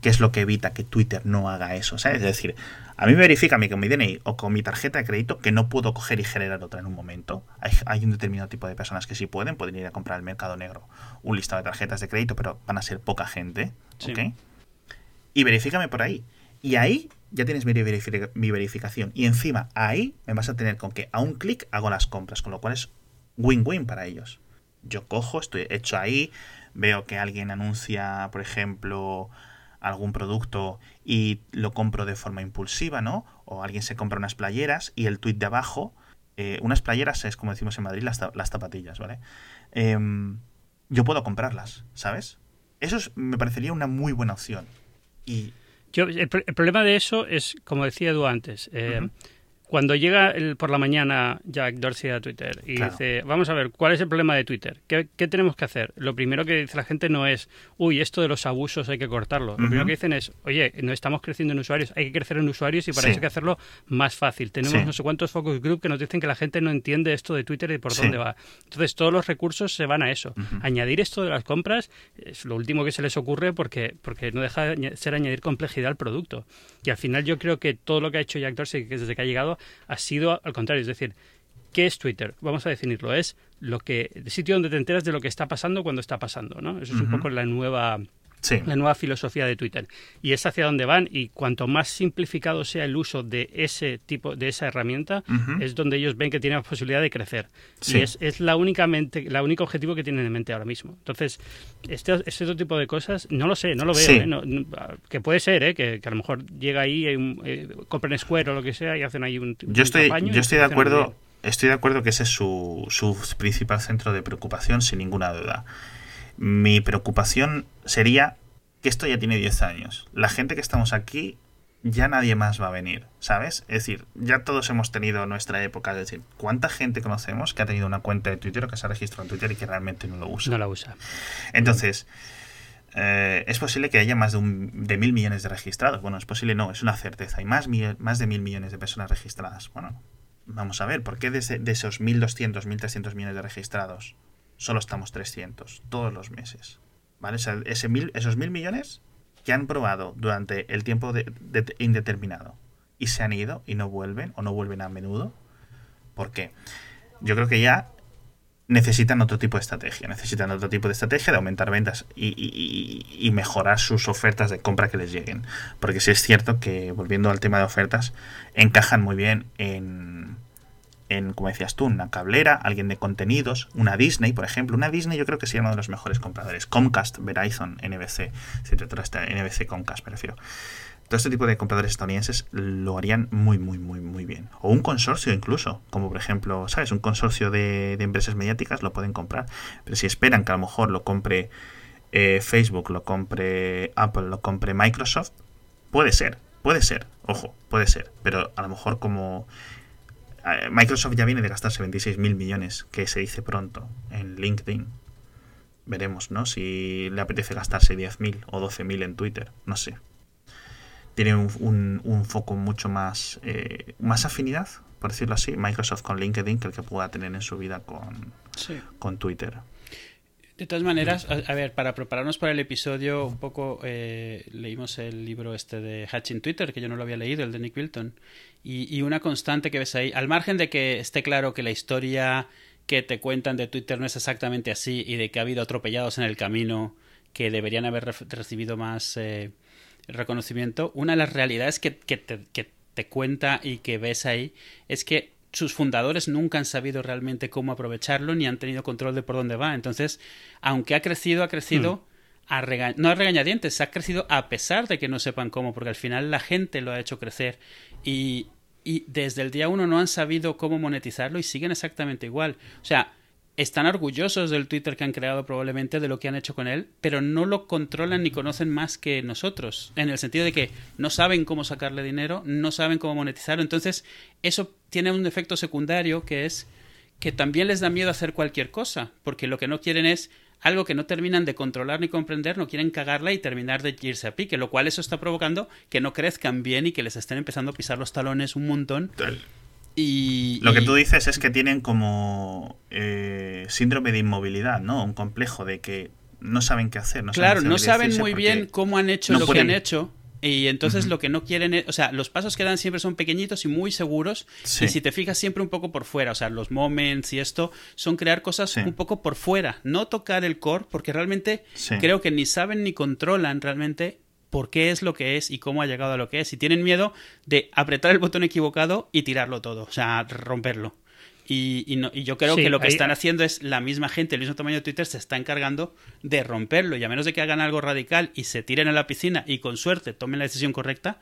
¿qué es lo que evita que Twitter no haga eso? Es decir, a mí me verifica a mí con mi DNI o con mi tarjeta de crédito que no puedo coger y generar otra en un momento. Hay, un determinado tipo de personas que sí pueden, pueden ir a comprar al mercado negro un listado de tarjetas de crédito, pero van a ser poca gente. ¿ok? y verifícame por ahí. Y ahí ya tienes mi, verificación. Y encima ahí me vas a tener con que a un clic hago las compras, con lo cual es win-win para ellos. Yo cojo, estoy hecho ahí, veo que alguien anuncia, por ejemplo, algún producto y lo compro de forma impulsiva, ¿no? O alguien se compra unas playeras y el tweet de abajo, eh, unas playeras es como decimos en Madrid, las, las zapatillas, ¿vale? Em, yo puedo comprarlas, ¿sabes? Eso me parecería una muy buena opción. Y yo, el, problema de eso es, como decía Edu antes, eh, cuando llega el, por la mañana Jack Dorsey a Twitter y dice, vamos a ver, ¿cuál es el problema de Twitter? ¿Qué, tenemos que hacer? Lo primero que dice la gente no es, uy, esto de los abusos hay que cortarlo. Lo primero que dicen es, oye, no estamos creciendo en usuarios, hay que crecer en usuarios y para eso hay que hacerlo más fácil. Tenemos no sé cuántos focus group que nos dicen que la gente no entiende esto de Twitter y por dónde va. Entonces todos los recursos se van a eso. Añadir esto de las compras es lo último que se les ocurre porque, porque no deja de ser añadir complejidad al producto. Y al final yo creo que todo lo que ha hecho Jack Dorsey, que desde que ha llegado, ha sido al contrario. Es decir, ¿qué es Twitter? Vamos a definirlo. Es lo que el sitio donde te enteras de lo que está pasando cuando está pasando, ¿no? Eso es un poco la nueva la nueva filosofía de Twitter. Y es hacia dónde van y cuanto más simplificado sea el uso de ese tipo, de esa herramienta, es donde ellos ven que tienen la posibilidad de crecer. Y es, es la únicamente, la único objetivo que tienen en mente ahora mismo. Entonces, este, este otro tipo de cosas, no lo sé, no lo veo. ¿eh? que puede ser, ¿eh? que, a lo mejor llega ahí, eh, compren Square o lo que sea y hacen ahí un... Yo estoy, yo estoy de acuerdo. Estoy de acuerdo que ese es su, su principal centro de preocupación, sin ninguna duda. Mi preocupación sería que esto ya tiene 10 años. La gente que estamos aquí, ya nadie más va a venir, ¿sabes? Es decir, ya todos hemos tenido nuestra época. Es decir, ¿cuánta gente conocemos que ha tenido una cuenta de Twitter o que se ha registrado en Twitter y que realmente no lo usa? No la usa. Entonces, eh, es posible que haya más de, un, de mil millones de registrados. Bueno, es posible, no, es una certeza. Hay más, más de mil millones de personas registradas. Bueno, vamos a ver, ¿por qué de, de esos 1.200, 1.300 millones de registrados solo estamos 300 todos los meses. ¿Vale? ese mil, esos mil millones que han probado durante el tiempo de, indeterminado y se han ido y no vuelven o no vuelven a menudo. ¿Por qué? Yo creo que ya necesitan otro tipo de estrategia. Necesitan otro tipo de estrategia de aumentar ventas y, y, mejorar sus ofertas de compra que les lleguen. Porque sí es cierto que, volviendo al tema de ofertas, encajan muy bien en, en, como decías tú, una cablera, alguien de contenidos, una Disney, por ejemplo. Una Disney yo creo que sería uno de los mejores compradores. Comcast, Verizon, NBC, NBC Comcast, me refiero. Todo este tipo de compradores estadounidenses lo harían muy, muy, muy, muy bien. O un consorcio incluso, como por ejemplo, ¿sabes? Un consorcio de, empresas mediáticas lo pueden comprar. Pero si esperan que a lo mejor lo compre eh, Facebook, lo compre Apple, lo compre Microsoft, puede ser, puede ser, ojo, puede ser. Pero a lo mejor como Microsoft ya viene de gastarse 26 mil millones, que se dice pronto, en LinkedIn. Veremos, ¿no? Si le apetece gastarse 10.000 o 12.000 en Twitter, no sé. Tiene un, foco mucho más, eh, más afinidad, por decirlo así, Microsoft con LinkedIn que el que pueda tener en su vida con, con Twitter. De todas maneras, a, ver, para prepararnos para el episodio, un poco eh, leímos el libro este de Hatching Twitter, que yo no lo había leído, el de Nick Wilton, y, una constante que ves ahí, al margen de que esté claro que la historia que te cuentan de Twitter no es exactamente así y de que ha habido atropellados en el camino que deberían haber recibido más eh, reconocimiento, una de las realidades que, que, te, que te cuenta y que ves ahí es que sus fundadores nunca han sabido realmente cómo aprovecharlo ni han tenido control de por dónde va. Entonces, aunque ha crecido, ha crecido hmm. a no a regañadientes, ha crecido a pesar de que no sepan cómo, porque al final la gente lo ha hecho crecer y, y desde el día uno no han sabido cómo monetizarlo y siguen exactamente igual. O sea, están orgullosos del Twitter que han creado probablemente de lo que han hecho con él, pero no lo controlan ni conocen más que nosotros, en el sentido de que no saben cómo sacarle dinero, no saben cómo monetizarlo. Entonces, eso tiene un efecto secundario que es que también les da miedo hacer cualquier cosa, porque lo que no quieren es algo que no terminan de controlar ni comprender, no quieren cagarla y terminar de irse a pique, lo cual eso está provocando que no crezcan bien y que les estén empezando a pisar los talones un montón. Y, lo que tú dices es que tienen como eh, síndrome de inmovilidad, ¿no? Un complejo de que no saben qué hacer. No claro, no saben muy bien cómo han hecho lo que han hecho y entonces lo que no quieren es, o sea, los pasos que dan siempre son pequeñitos y muy seguros. Y si te fijas siempre un poco por fuera, o sea, los moments y esto son crear cosas un poco por fuera, no tocar el core, porque realmente creo que ni saben ni controlan realmente por qué es lo que es y cómo ha llegado a lo que es. Y tienen miedo de apretar el botón equivocado y tirarlo todo, o sea, romperlo. Y, y, yo creo que lo que están haciendo es la misma gente, el mismo tamaño de Twitter, se está encargando de romperlo. Y a menos de que hagan algo radical y se tiren a la piscina y con suerte tomen la decisión correcta,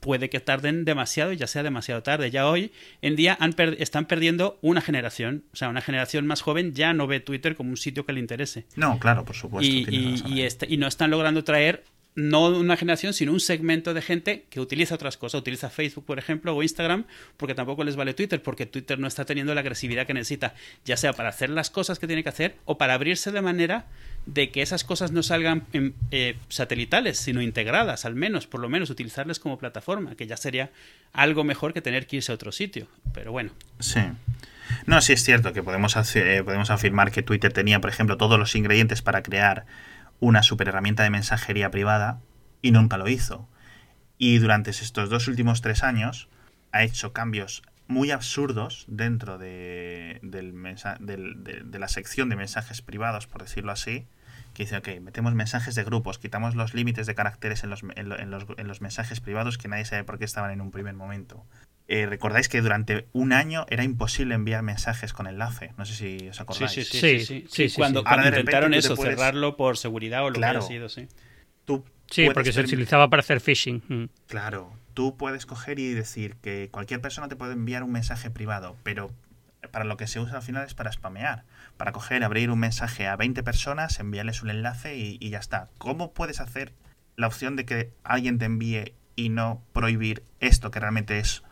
puede que tarden demasiado y ya sea demasiado tarde. Ya hoy en día han están perdiendo una generación. O sea, una generación más joven ya no ve Twitter como un sitio que le interese. No, claro, por supuesto. Y, y, este, y no están logrando traer no una generación, sino un segmento de gente que utiliza otras cosas, utiliza Facebook, por ejemplo, o Instagram, porque tampoco les vale Twitter, porque Twitter no está teniendo la agresividad que necesita, ya sea para hacer las cosas que tiene que hacer o para abrirse de manera de que esas cosas no salgan eh, satelitales, sino integradas, al menos, por lo menos, utilizarles como plataforma, que ya sería algo mejor que tener que irse a otro sitio. Pero bueno. Sí. No, sí es cierto que podemos, hacer, podemos afirmar que Twitter tenía, por ejemplo, todos los ingredientes para crear una super herramienta de mensajería privada y nunca lo hizo. Y durante estos dos últimos tres años ha hecho cambios muy absurdos dentro de, del de, la sección de mensajes privados, por decirlo así, que dice, ok, metemos mensajes de grupos, quitamos los límites de caracteres en los, en, los, en los, mensajes privados que nadie sabe por qué estaban en un primer momento. Eh, Recordáis que durante un año era imposible enviar mensajes con enlace. No sé si os acordáis. Sí, sí, sí. sí, cuando, intentaron eso, cerrarlo por seguridad o lo que haya sido, sí. Tú sí, porque se utilizaba para hacer phishing. Mm. Claro, tú puedes coger y decir que cualquier persona te puede enviar un mensaje privado, pero para lo que se usa al final es para spamear. Para coger, abrir un mensaje a 20 personas, enviarles un enlace y, ya está. ¿Cómo puedes hacer la opción de que alguien te envíe y no prohibir esto que realmente es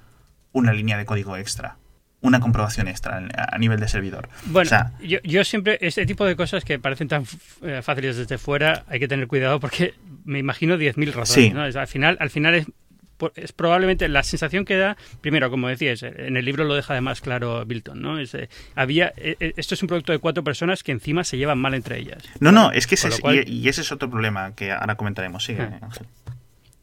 una línea de código extra? Una comprobación extra a nivel de servidor. Bueno, yo, yo, siempre, este tipo de cosas que parecen tan eh, fáciles desde fuera, hay que tener cuidado porque me imagino 10.000 razones. Al, final, al final es es probablemente la sensación que da, primero, como decías, en el libro lo deja de más claro Bilton, ¿no? Es, eh, había, eh, eh, esto es un producto de cuatro personas que encima se llevan mal entre ellas. No, no, es que ese, y, ese es otro problema que ahora comentaremos. Sigue, hmm. Ángel.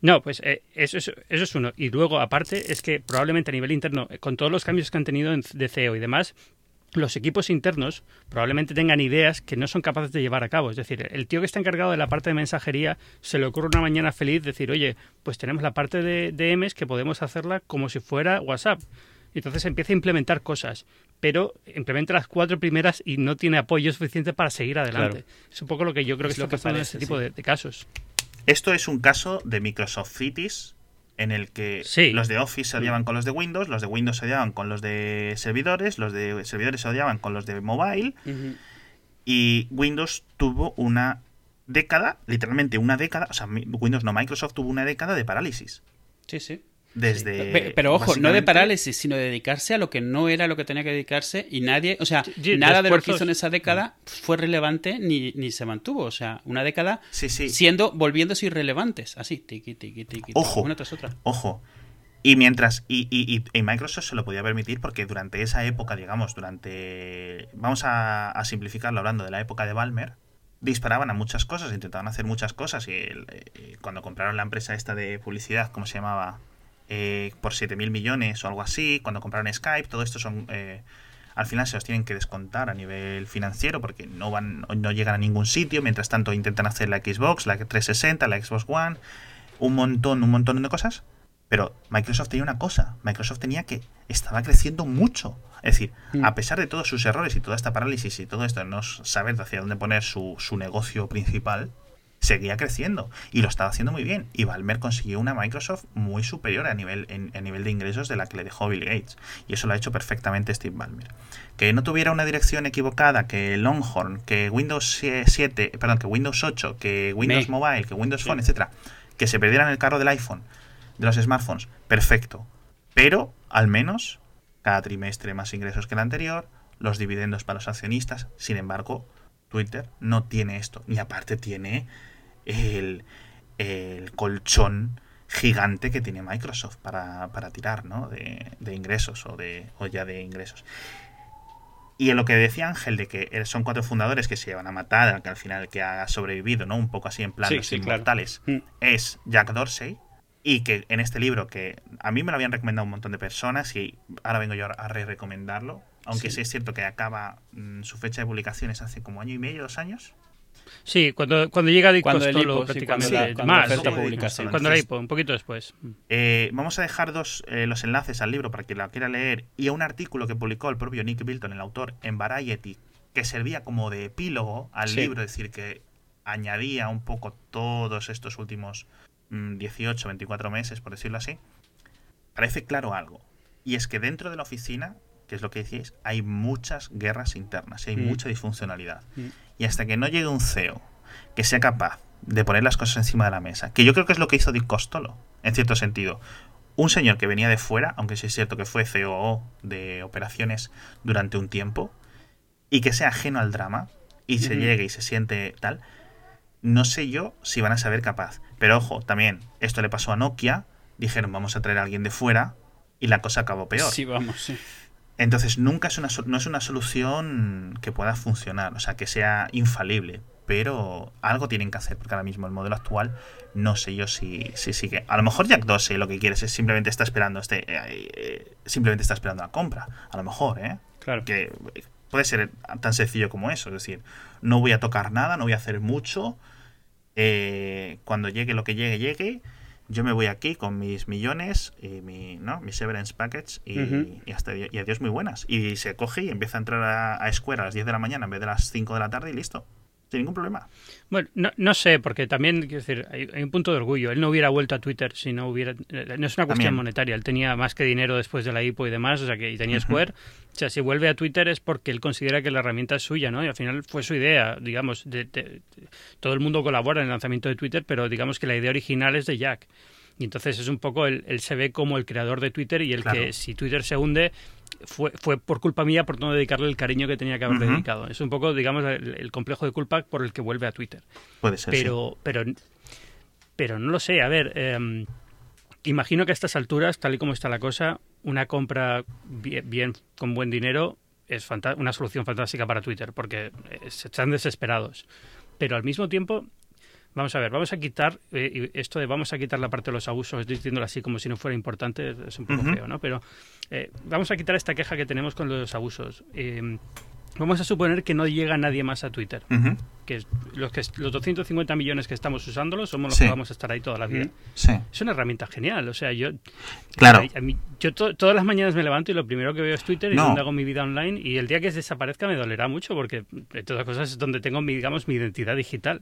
No, pues eso, eso, es uno. Y luego, aparte, es que probablemente a nivel interno, con todos los cambios que han tenido en, de CEO y demás, los equipos internos probablemente tengan ideas que no son capaces de llevar a cabo. Es decir, el tío que está encargado de la parte de mensajería se le ocurre una mañana feliz decir, oye, pues tenemos la parte de DMs que podemos hacerla como si fuera WhatsApp. Y entonces empieza a implementar cosas, pero implementa las cuatro primeras y no tiene apoyo suficiente para seguir adelante. Es un poco lo que yo creo que está pasando en este tipo de, de casos. Esto es un caso de Microsoft Cities en el que los de Office se odiaban con los de Windows, los de Windows se odiaban con los de servidores, los de servidores se odiaban con los de mobile, y Windows tuvo una década, literalmente una década, o sea, Windows no, Microsoft tuvo una década de parálisis. Sí, sí. Desde, pero, ojo, no de parálisis, sino de dedicarse a lo que no era lo que tenía que dedicarse y nadie, o sea, nada de lo que hizo en esa década fue relevante ni, ni se mantuvo. O sea, una década siendo, volviéndose irrelevantes, así, tiqui, tiqui, tiqui, ojo, una tras otra. Ojo. Y mientras, y, y, y, Microsoft se lo podía permitir porque durante esa época, digamos, durante, vamos a, a simplificarlo hablando de la época de Balmer, disparaban a muchas cosas, intentaban hacer muchas cosas y eh, cuando compraron la empresa esta de publicidad, ¿cómo se llamaba? Eh, por 7.000 millones o algo así, cuando compraron Skype, todo esto son... Eh, al final se los tienen que descontar a nivel financiero porque no van no llegan a ningún sitio, mientras tanto intentan hacer la Xbox, la 360, la Xbox One, un montón, un montón de cosas. Pero Microsoft tenía una cosa, Microsoft tenía que estaba creciendo mucho. Es decir, mm. a pesar de todos sus errores y toda esta parálisis y todo esto, no saber hacia dónde poner su, su negocio principal, seguía creciendo y lo estaba haciendo muy bien. Y Balmer consiguió una Microsoft muy superior a nivel, a nivel de ingresos de la que le dejó Bill Gates. Y eso lo ha hecho perfectamente Steve Ballmer. Que no tuviera una dirección equivocada, que Longhorn, que Windows 7, perdón, que Windows 8, que Windows Mobile, que Windows Phone, etcétera, que se perdieran el carro del iPhone, de los smartphones, perfecto. Pero al menos cada trimestre más ingresos que el anterior, los dividendos para los accionistas, sin embargo, Twitter no tiene esto. Y aparte tiene el, colchón gigante que tiene Microsoft para, tirar ¿no? de, ingresos o, de, o ya de ingresos. Y en lo que decía Ángel de que son cuatro fundadores que se llevan a matar, que al final que ha sobrevivido, ¿no? Un poco así en plan sí, inmortales, mm. es Jack Dorsey. Y que en este libro, que a mí me lo habían recomendado un montón de personas y ahora vengo yo a re recomendarlo, aunque sí. es cierto que acaba mm, su fecha de publicación es hace como año y medio, dos años. Sí, cuando, cuando llega Dick cuando Costolo, prácticamente. más, cuando la IPO, un poquito después. Eh, vamos a dejar dos eh, los enlaces al libro para quien la quiera leer y a un artículo que publicó el propio Nick Bilton, el autor, en Variety, que servía como de epílogo al libro, es decir, que añadía un poco todos estos últimos 18, mm, 24 meses, por decirlo así. Parece claro algo. Y es que dentro de la oficina que es lo que decís, hay muchas guerras internas y hay mm. mucha disfuncionalidad. Mm. Y hasta que no llegue un CEO que sea capaz de poner las cosas encima de la mesa, que yo creo que es lo que hizo Dick Costolo, en cierto sentido. Un señor que venía de fuera, aunque sí es cierto que fue CEO de operaciones durante un tiempo, y que sea ajeno al drama, y se llegue y se siente tal, no sé yo si van a saber capaz. Pero ojo, también, esto le pasó a Nokia, dijeron vamos a traer a alguien de fuera, y la cosa acabó peor. Sí, vamos, sí. Entonces, nunca es una, no es una solución que pueda funcionar, o sea, que sea infalible, pero algo tienen que hacer, porque ahora mismo el modelo actual no sé yo si, si sigue. A lo mejor Jack 2 lo que quieres es simplemente está esperando este eh, eh, simplemente está esperando la compra, a lo mejor, ¿eh? Claro. Que puede ser tan sencillo como eso. Es decir, no voy a tocar nada, no voy a hacer mucho. Eh, cuando llegue lo que llegue, llegue. Yo me voy aquí con mis millones y mi, ¿no? mi severance package y, y, hasta, y adiós muy buenas. Y se coge y empieza a entrar a, a Square a las 10 de la mañana en vez de las 5 de la tarde y listo sin ningún problema. Bueno, no, no sé, porque también, quiero decir, hay, hay, un punto de orgullo. Él no hubiera vuelto a Twitter si no hubiera... Eh, no es una cuestión También. monetaria. Él tenía más que dinero después de la IPO y demás, o sea, que y tenía Square. O sea, si vuelve a Twitter es porque él considera que la herramienta es suya, ¿no? Y al final fue su idea, digamos. De, de, de, todo el mundo colabora en el lanzamiento de Twitter, pero digamos que la idea original es de Jack. Y entonces es un poco, él, él se ve como el creador de Twitter y el Claro. que si Twitter se hunde fue, fue por culpa mía por no dedicarle el cariño que tenía que haberle Ujú. dedicado. Es un poco, digamos, el, el complejo de culpa por el que vuelve a Twitter. Puede ser. sí. Pero, pero, pero no lo sé. A ver, eh, imagino que a estas alturas, tal y como está la cosa, una compra bien, bien con buen dinero es una solución fantástica para Twitter, porque eh, se están desesperados. Pero al mismo tiempo, vamos a ver, vamos a quitar eh, esto de vamos a quitar la parte de los abusos, estoy diciéndolo así como si no fuera importante, es un poco feo, ¿no? Pero eh, vamos a quitar esta queja que tenemos con los abusos. Eh, vamos a suponer que no llega nadie más a Twitter que los que los 250 millones que estamos usándolo somos los Sí. que vamos a estar ahí toda la vida. Sí. Es una herramienta genial, o sea, yo Claro. a- a mí- yo to- todas las mañanas me levanto y lo primero que veo es Twitter y No. donde hago mi vida online y el día que desaparezca me dolerá mucho porque de todas cosas es donde tengo mi digamos mi identidad digital.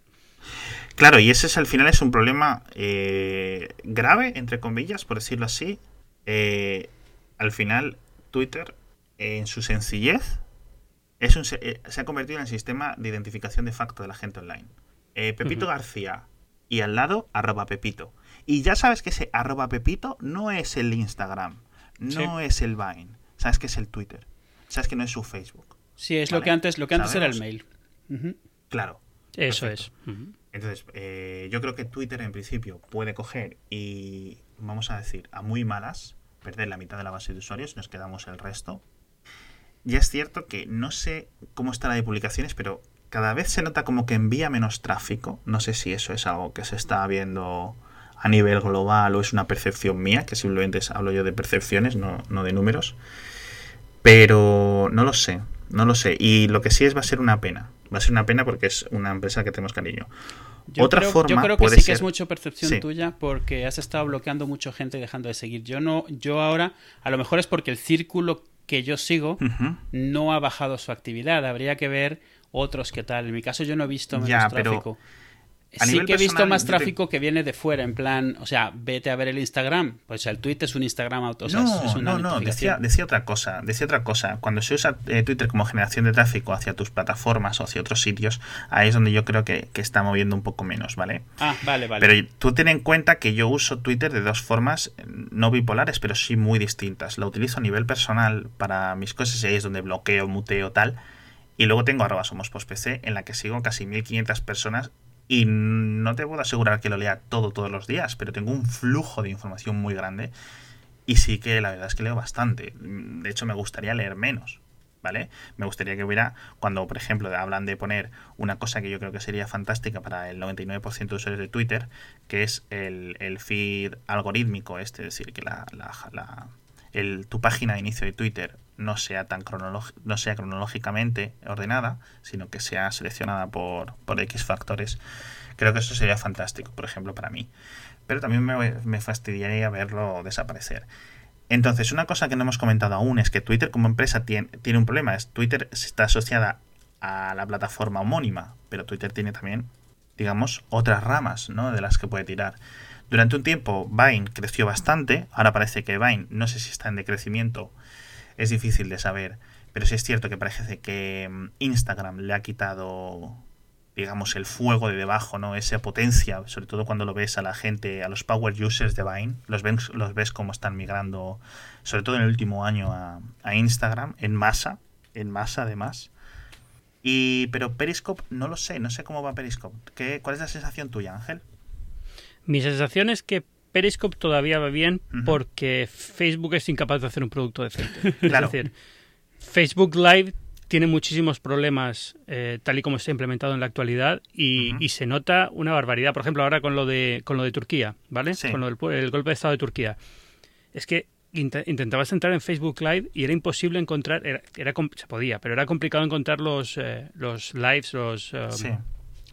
Claro, y ese es al final es un problema eh, grave, entre comillas, por decirlo así. Eh, al final, Twitter, en su sencillez, es un se, eh, se ha convertido en el sistema de identificación de facto de la gente online. Eh, Pepito. García y al lado, arroba Pepito. Y ya sabes que ese arroba Pepito no es el Instagram, no es el Vine, sabes que es el Twitter, sabes que no es su Facebook. Sí, es lo que antes, lo que antes era el mail. Claro, Eso Perfecto. es. Entonces, eh, yo creo que Twitter en principio puede coger y, vamos a decir, a muy malas, perder la mitad de la base de usuarios, nos quedamos el resto. Ya es cierto que no sé cómo está la de publicaciones, pero cada vez se nota como que envía menos tráfico. No sé si eso es algo que se está viendo a nivel global o es una percepción mía, que simplemente hablo yo de percepciones, no, no de números. Pero no lo sé, no lo sé. Y lo que sí es va a ser una pena. Va a ser una pena porque es una empresa que tenemos cariño. Yo Otra creo, forma yo creo que puede sí que ser- es mucho percepción Sí. tuya porque has estado bloqueando mucha gente y dejando de seguir. Yo no, yo ahora, a lo mejor es porque el círculo que yo sigo no ha bajado su actividad. Habría que ver otros qué tal. En mi caso yo no he visto menos Ya, pero tráfico. A Sí nivel que he visto personal, más te- tráfico que viene de fuera, en plan, o sea, vete a ver el Instagram. Pues el tweet es un Instagram auto, o sea, no, es una no, no, decía, decía otra cosa, decía otra cosa. Cuando se usa eh, Twitter como generación de tráfico hacia tus plataformas o hacia otros sitios, ahí es donde yo creo que, que está moviendo un poco menos, ¿vale? Ah, vale, vale. Pero tú ten en cuenta que yo uso Twitter de dos formas, no bipolares, pero sí muy distintas. Lo utilizo a nivel personal para mis cosas y ahí es donde bloqueo, muteo, tal. Y luego tengo arroba somos PC en la que sigo casi 1500 personas y no te puedo asegurar que lo lea todo todos los días, pero tengo un flujo de información muy grande y sí que la verdad es que leo bastante. De hecho, me gustaría leer menos. ¿Vale? Me gustaría que hubiera, cuando por ejemplo hablan de poner una cosa que yo creo que sería fantástica para el 99% de usuarios de Twitter, que es el, el feed algorítmico este, es decir, que la, la- la- el- tu página de inicio de Twitter no sea tan no sea cronológicamente ordenada, sino que sea seleccionada por, por X factores. Creo que eso sería fantástico, por ejemplo, para mí. Pero también me, me fastidiaría verlo desaparecer. Entonces, una cosa que no hemos comentado aún es que Twitter como empresa tiene, tiene un problema. Es Twitter está asociada a la plataforma homónima, pero Twitter tiene también, digamos, otras ramas ¿no? de las que puede tirar. Durante un tiempo Vine creció bastante, ahora parece que Vine, no sé si está en decrecimiento, es difícil de saber, pero sí es cierto que parece que mm, Instagram le ha quitado digamos, el fuego de debajo, ¿no? Esa potencia, sobre todo cuando lo ves a la gente, a los power users de Vine, los ves, los ves cómo están migrando, sobre todo en el último año, a, a Instagram, en masa, en masa además. Y, pero Periscope, no lo sé, no sé cómo va Periscope. ¿Qué, ¿Cuál es la sensación tuya, Ángel? Mi sensación es que Periscope todavía va bien porque Facebook es incapaz de hacer un producto decente. *laughs* Claro. Es decir, Facebook Live tiene muchísimos problemas eh, tal y como está implementado en la actualidad y, y se nota una barbaridad. Por ejemplo, ahora con lo de con lo de Turquía, ¿vale? Sí. Con lo del el golpe de estado de Turquía. Es que intentabas entrar en Facebook Live y era imposible encontrar, era, se podía, pero era complicado encontrar los, eh, los lives, los... Um,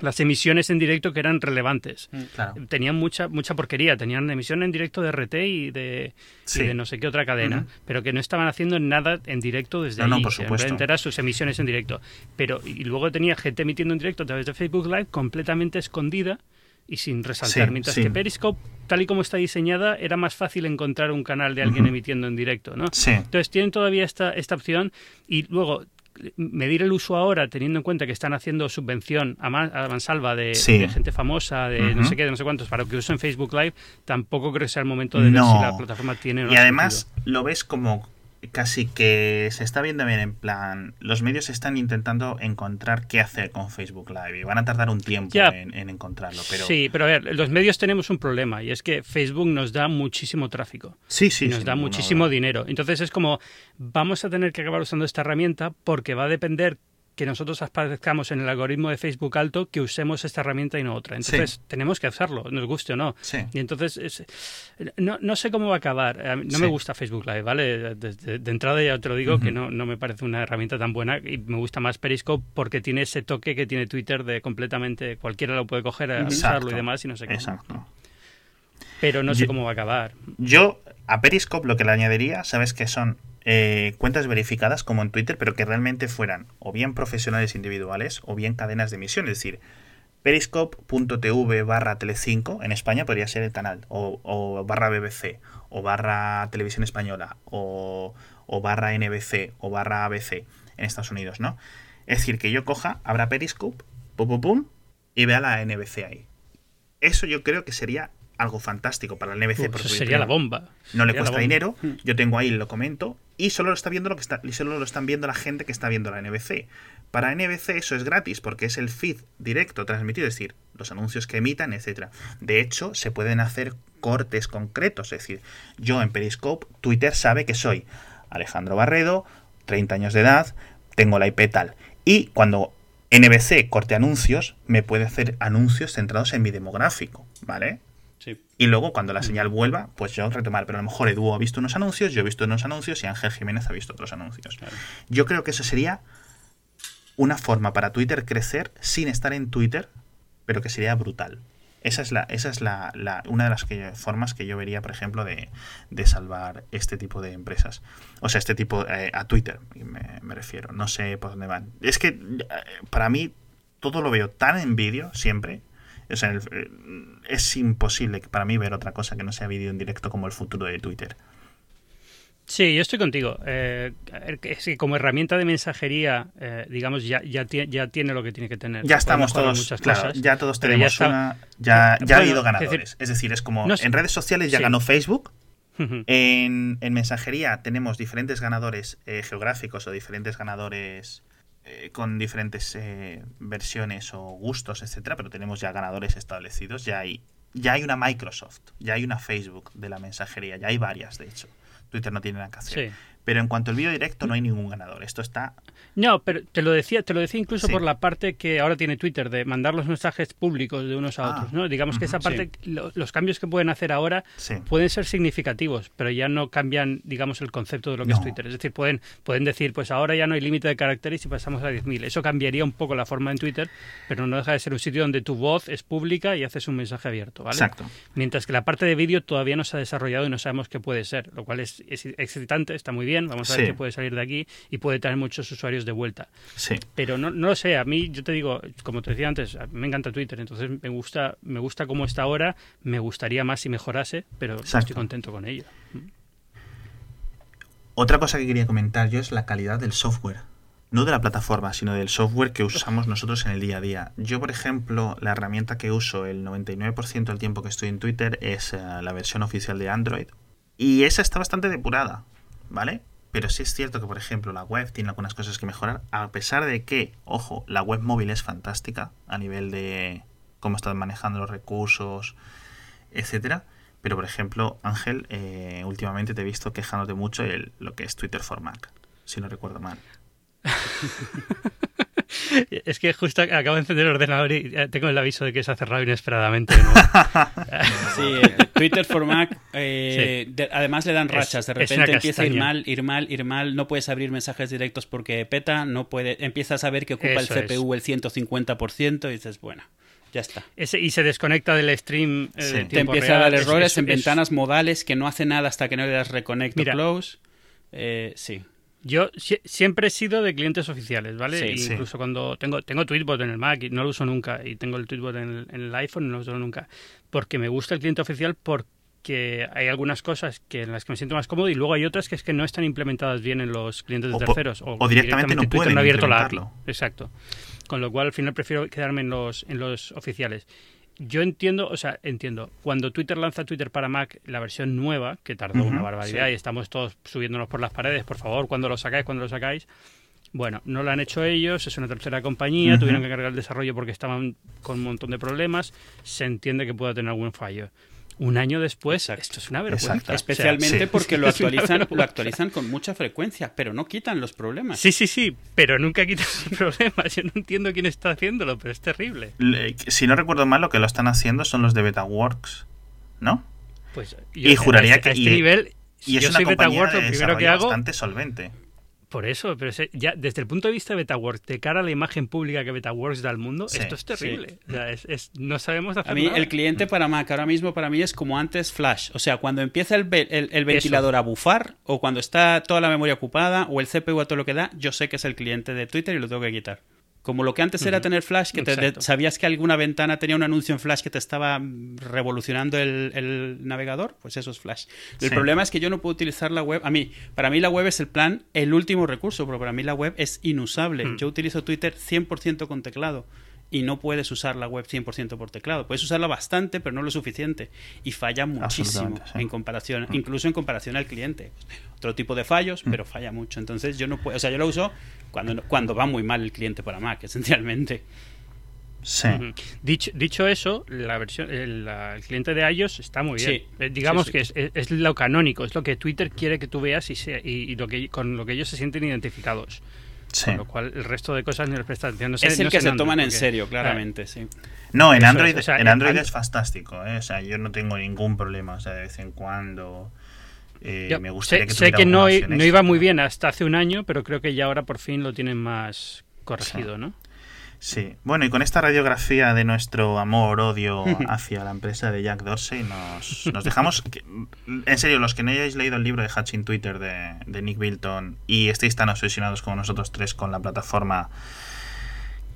las emisiones en directo que eran relevantes. Mm, tenían mucha mucha porquería, tenían emisión en directo de RT y de, de no sé qué otra cadena, pero que no estaban haciendo nada en directo desde ahí. No, por supuesto. sus emisiones en directo. Pero y luego tenía gente emitiendo en directo a través de Facebook Live completamente escondida y sin resaltar. Mientras que Periscope, tal y como está diseñada, era más fácil encontrar un canal de alguien emitiendo en directo, ¿no? Entonces tienen todavía esta, esta opción y luego medir el uso ahora, teniendo en cuenta que están haciendo subvención a, mansalva de, gente famosa, de no sé qué, de no sé cuántos, para que usen Facebook Live, tampoco creo que sea el momento de ver si la plataforma tiene o no Y además lo ves como casi que se está viendo bien en plan, los medios están intentando encontrar qué hacer con Facebook Live y van a tardar un tiempo en, encontrarlo. Pero... Sí, pero a ver, los medios tenemos un problema y es que Facebook nos da muchísimo tráfico. Sí, sí. Y nos da muchísimo dinero. Entonces es como, vamos a tener que acabar usando esta herramienta porque va a depender que nosotros aparezcamos en el algoritmo de Facebook alto que usemos esta herramienta y no otra. Entonces tenemos que hacerlo, nos guste o no. Y entonces no, no, sé cómo va a acabar. No me gusta Facebook Live, ¿vale? De, entrada ya te lo digo que no, no me parece una herramienta tan buena y me gusta más Periscope porque tiene ese toque que tiene Twitter de completamente cualquiera lo puede coger, a usarlo y demás y no sé qué. Exacto. Pero no sé cómo va a acabar. Yo a Periscope lo que le añadiría, sabes que son eh, cuentas verificadas como en Twitter, pero que realmente fueran o bien profesionales individuales o bien cadenas de emisión. Es decir, periscope.tv barra tele5 en España podría ser el canal, o, barra BBC, o barra televisión española, o, barra NBC, o barra ABC en Estados Unidos, ¿no? Es decir, que yo coja, abra Periscope, pum, pum, pum, y vea la NBC ahí. Eso yo creo que sería algo fantástico para el NBC. porque sería la bomba. No le cuesta dinero, hmm. yo tengo ahí, lo comento, y solo lo está viendo lo que está, y solo lo están viendo la gente que está viendo la NBC. Para NBC eso es gratis porque es el feed directo transmitido, es decir, los anuncios que emitan, etcétera. De hecho, se pueden hacer cortes concretos, es decir, yo en Periscope, Twitter sabe que soy Alejandro Barredo, 30 años de edad, tengo la IP tal. Y cuando NBC corte anuncios, me puede hacer anuncios centrados en mi demográfico, ¿vale? Y luego, cuando la señal vuelva, pues yo retomar. Pero a lo mejor Edu ha visto unos anuncios, yo he visto unos anuncios y Ángel Jiménez ha visto otros anuncios. Yo creo que eso sería una forma para Twitter crecer sin estar en Twitter, pero que sería brutal. Esa es la, esa es la, una de las formas que yo vería, por ejemplo, de, salvar este tipo de empresas. O sea, este tipo eh, a Twitter, me, me, refiero. No sé por dónde van. Es que eh, para mí todo lo veo tan en vídeo siempre eh, es imposible para mí ver otra cosa que no sea vídeo en directo como el futuro de Twitter. Sí, yo estoy contigo. Eh, es que como herramienta de mensajería, eh, digamos, ya, ya, ya, tiene lo que tiene que tener. Ya estamos todos, claro, ya todos tenemos una... Ya, ya ha habido ganadores. Es decir, es como en redes sociales ya ganó Facebook, en, en, mensajería tenemos diferentes ganadores geográficos o diferentes ganadores eh, con diferentes eh, versiones o gustos, etcétera, pero tenemos ya ganadores establecidos, ya hay, ya hay una Microsoft, ya hay una Facebook de la mensajería, ya hay varias, de hecho. Twitter no tiene nada que hacer. Pero en cuanto al vídeo directo no hay ningún ganador. Esto está no, pero te lo decía, te lo decía incluso por la parte que ahora tiene Twitter de mandar los mensajes públicos de unos a ah, otros, ¿no? Digamos que esa parte, los cambios que pueden hacer ahora pueden ser significativos, pero ya no cambian, digamos, el concepto de lo que es Twitter. Es decir, pueden, pueden decir, pues ahora ya no hay límite de caracteres y pasamos a 10.000. Eso cambiaría un poco la forma en Twitter, pero no deja de ser un sitio donde tu voz es pública y haces un mensaje abierto, ¿vale? Exacto. Mientras que la parte de vídeo todavía no se ha desarrollado y no sabemos qué puede ser, lo cual es, excitante, está muy bien, vamos a ver qué puede salir de aquí y puede traer muchos usuarios de vuelta. Sí. Pero no, no lo sé, a mí, yo te digo, como te decía antes, me encanta Twitter, entonces me gusta, me gusta cómo está ahora, me gustaría más si mejorase, pero estoy contento con ello. Otra cosa que quería comentar yo es la calidad del software. No de la plataforma, sino del software que usamos nosotros en el día a día. Yo, por ejemplo, la herramienta que uso el 99% del tiempo que estoy en Twitter es eh, la versión oficial de Android. Y esa está bastante depurada, ¿vale? Pero sí es cierto que, por ejemplo, la web tiene algunas cosas que mejorar, a pesar de que, ojo, la web móvil es fantástica a nivel de cómo estás manejando los recursos, etcétera. Pero, por ejemplo, Ángel, eh, últimamente te he visto quejándote mucho de lo que es Twitter for Mac, si no recuerdo mal. *laughs* Es que justo acabo de encender el ordenador y tengo el aviso de que se ha cerrado inesperadamente. *laughs* sí, Twitter for Mac, eh, además le dan rachas. De repente empieza a ir mal, ir mal, ir mal. No puedes abrir mensajes directos porque peta. No puede, empiezas a ver que ocupa el CPU el 150% y dices, bueno. Ya está. y se desconecta del stream. Eh, Te empieza a dar errores en ventanas modales que no hace nada hasta que no le das reconnect o close. Eh, sí. Yo siempre he sido de clientes oficiales, ¿vale? Incluso cuando tengo, tengo Tweetbot en el Mac y no lo uso nunca, y tengo el Tweetbot en el, iPhone y no lo uso nunca, porque me gusta el cliente oficial porque hay algunas cosas que en las que me siento más cómodo y luego hay otras que es que no están implementadas bien en los clientes de terceros. O, directamente, no pueden no abierto la API. Exacto. Con lo cual al final prefiero quedarme en los, en los oficiales yo entiendo, o sea, entiendo, cuando Twitter lanza Twitter para Mac, la versión nueva, que tardó una barbaridad y estamos todos subiéndonos por las paredes, por favor, cuando lo sacáis, cuando lo sacáis. Bueno, no lo han hecho ellos, es una tercera compañía, tuvieron que cargar el desarrollo porque estaban con un montón de problemas, se entiende que pueda tener algún fallo un año después, esto es una vergüenza. Especialmente porque lo *laughs* actualizan, lo actualizan con mucha frecuencia, pero no quitan los problemas. Sí, sí, sí, pero nunca quitan los problemas. Yo no entiendo quién está haciéndolo, pero es terrible. si no recuerdo mal, lo que lo están haciendo son los de BetaWorks, ¿no? Pues y juraría que a este nivel, y es yo una soy BetaWorks, lo primero que hago bastante solvente. Por eso, pero ya desde el punto de vista de BetaWorks, de cara a la imagen pública que BetaWorks da al mundo, esto es terrible. O sea, es, no sabemos hacer A mí, el cliente para Mac ahora mismo para mí es como antes Flash. O sea, cuando empieza el, el, ventilador a bufar, o cuando está toda la memoria ocupada, o el CPU a todo lo que da, yo sé que es el cliente de Twitter y lo tengo que quitar. Como lo que antes era tener Flash, que te, sabías que alguna ventana tenía un anuncio en Flash que te estaba revolucionando el, navegador, pues eso es Flash. El problema es que yo no puedo utilizar la web. A mí, para mí la web es el plan, el último recurso, pero para mí la web es inusable. Yo utilizo Twitter 100% con teclado y no puedes usar la web 100% por teclado. Puedes usarla bastante, pero no lo suficiente. Y falla muchísimo en comparación, mm. incluso en comparación al cliente. Otro tipo de fallos, mm. pero falla mucho. Entonces yo no puedo, o sea, yo lo uso cuando, cuando va muy mal el cliente para Mac, esencialmente. Sí. dicho, dicho, eso, la versión, el, cliente de iOS está muy bien. Eh, digamos que es, lo canónico, es lo que Twitter quiere que tú veas y, y, lo que, con lo que ellos se sienten identificados. Con lo cual el resto de cosas ni les presta atención. es el que se toman en serio, claramente, sí. No, en Android, es, en Android es fantástico. ¿eh? O sea, yo no tengo ningún problema. O sea, de vez en cuando. Eh, me gustaría sé, que, sé que no, no iba muy bien hasta hace un año, pero creo que ya ahora por fin lo tienen más corregido, ¿no? Sí, bueno, y con esta radiografía de nuestro amor-odio *laughs* hacia la empresa de Jack Dorsey, nos, nos dejamos. en serio, los que no hayáis leído el libro de Hatching Twitter de, de Nick Bilton y estéis tan obsesionados como nosotros tres con la plataforma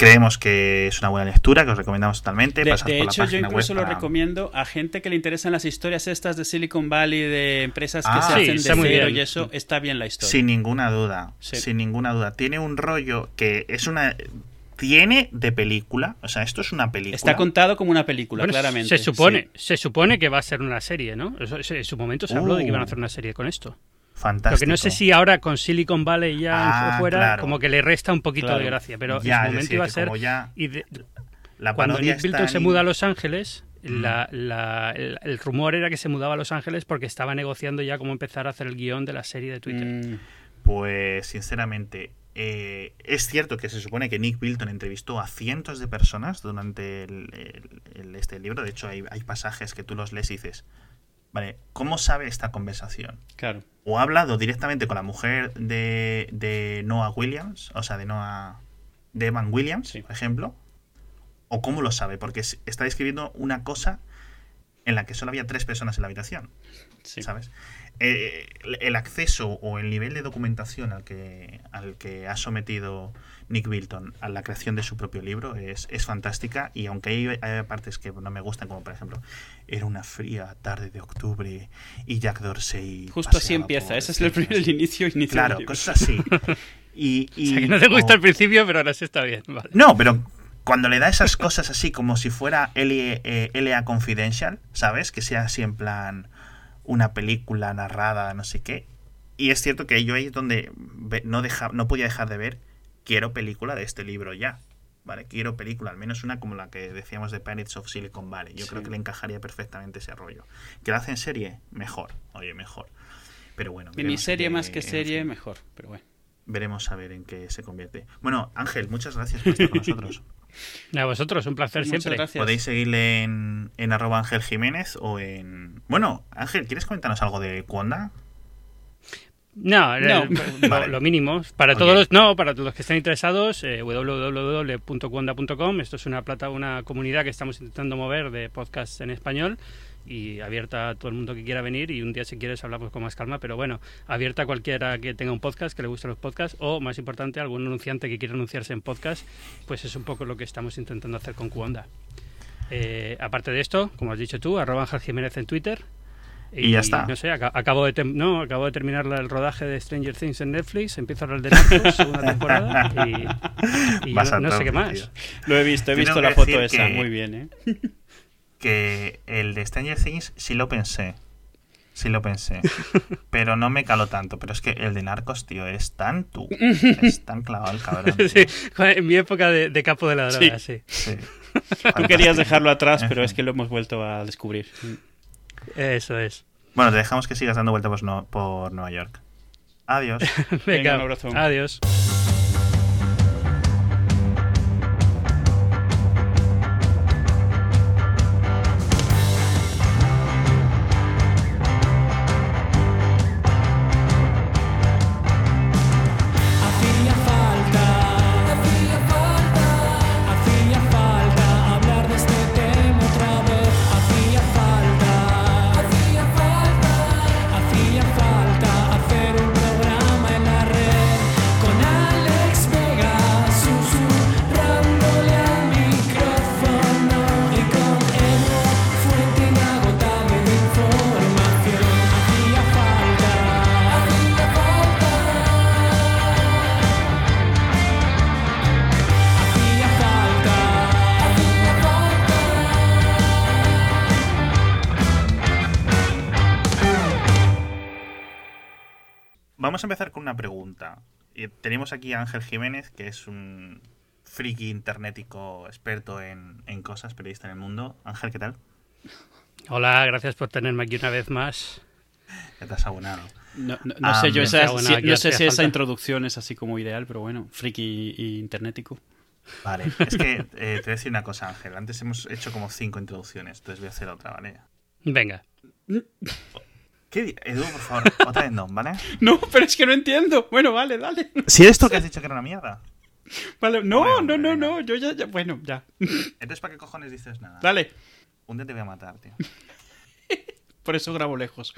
creemos que es una buena lectura, que os recomendamos totalmente. De, hecho, yo incluso lo recomiendo a gente que le interesan las historias estas de Silicon Valley, de empresas que ah, se hacen de cero y eso, está bien la historia. Sin ninguna duda, sin ninguna duda. Tiene un rollo que es una tiene de película. O sea, esto es una película. Está contado como una película, claramente. Se supone, se supone que va a ser una serie, ¿no? En su momento se habló de que iban a uh. hacer una serie con esto. Fantástico. Lo que no sé si ahora con Silicon Valley ya ah, fuera, como que le resta un poquito de gracia, pero en su momento iba a ser. y cuando Nick Bilton se muda a Los Ángeles, mm. el, rumor era que se mudaba a Los Ángeles porque estaba negociando ya cómo empezar a hacer el guion de la serie de Twitter. Mm. Pues sinceramente, eh, es cierto que se supone que Nick Bilton entrevistó a cientos de personas durante este libro. De hecho, hay, pasajes que tú los lees y dices, vale, ¿cómo sabe esta conversación? Claro. O ha hablado directamente con la mujer de, Noah Williams, o sea, de Noah. de Evan Williams, por ejemplo. O cómo lo sabe, porque está describiendo una cosa en la que solo había tres personas en la habitación. ¿Sabes? Eh, el acceso o el nivel de documentación al que, al que ha sometido Nick Bilton a la creación de su propio libro es, es fantástica y aunque hay, partes que no me gustan, como por ejemplo, era una fría tarde de octubre y Jack Dorsey... Justo así empieza, ese es el, primer, el *laughs* inicio inicial. Claro, cosas así. *laughs* Y, o sea, que no te gusta al principio, pero ahora sí está bien. No, pero cuando le da esas cosas así como si fuera LA eh, Confidential, ¿sabes? Que sea así en plan una película narrada, no sé qué. Y es cierto que yo ahí es donde no, deja, no podía dejar de ver, quiero película de este libro ya. ¿Vale? Quiero película, al menos una como la que decíamos de Pirates of Silicon Valley. Yo creo que le encajaría perfectamente ese rollo. ¿Que la hacen serie? Mejor. Oye, mejor. Pero bueno. Miniserie más que serie, mejor. Pero bueno. veremos a ver en qué se convierte. Bueno, Ángel, muchas gracias por estar con nosotros. *laughs* A vosotros, un placer Muchas siempre. gracias. Podéis seguirle en, en arroba Ángel Jiménez o en... Bueno, Ángel, ¿quieres comentarnos algo de Cuonda? No, No. lo, Vale. lo mínimo. Para todos los, no, para todos los que estén interesados, eh, www.cuonda.com. Esto es una plata, una comunidad que estamos intentando mover de podcasts en español y abierta a todo el mundo que quiera venir y un día si quieres hablamos con más calma, pero bueno, abierta a cualquiera que tenga un podcast, que le gusten los podcasts o más importante, algún anunciante que quiera anunciarse en podcast, pues es un poco lo que estamos intentando hacer con Cuonda. Eh, aparte de esto, como has dicho tú, arroba Ángel Jiménez en Twitter. Y ya está. No sé, aca- acabo de, no, acabo de terminar el rodaje de Stranger Things en Netflix, empiezo ahora el de Narcos, segunda *laughs* temporada, y, y a no, no sé qué más. tío. Lo he visto, he Tengo visto la foto esa. que- Muy bien, ¿eh? Que el de Stranger Things sí lo pensé. Sí lo pensé. *laughs* Pero no me caló tanto. Pero es que el de Narcos, tío, es tan tú. *laughs* Es tan clavado el cabrón. tío. Sí, en mi época de, de capo de la droga, sí. Sí. *laughs* Tú querías dejarlo atrás, pero es que lo hemos vuelto a descubrir. Eso es. Bueno, te dejamos que sigas dando vueltas por, no- por Nueva York. Adiós. Venga, un abrazo. adiós. Y tenemos aquí a Ángel Jiménez, que es un friki internetico experto en, en cosas, periodista en el mundo. Ángel, ¿qué tal? Hola, gracias por tenerme aquí una vez más. Ya te has abonado. No, no- no Ah, sé yo esa, si- no sé si esa introducción es así como ideal, pero bueno, friki y internetico. Vale, es que eh, te voy a decir una cosa, Ángel. Antes hemos hecho como cinco introducciones, entonces voy a hacer otra, ¿vale? Venga. ¿Qué Edu, por favor, *laughs* otra vez no, ¿vale? No, pero es que no entiendo. Bueno, vale, dale. Si eres tú que has dicho que era una mierda. *laughs* Vale, no, Bueno, no, no, no, yo ya, ya, bueno, ya. *laughs* Entonces, ¿para qué cojones dices nada? Dale. Un día te voy a matar, tío. Por eso grabo lejos.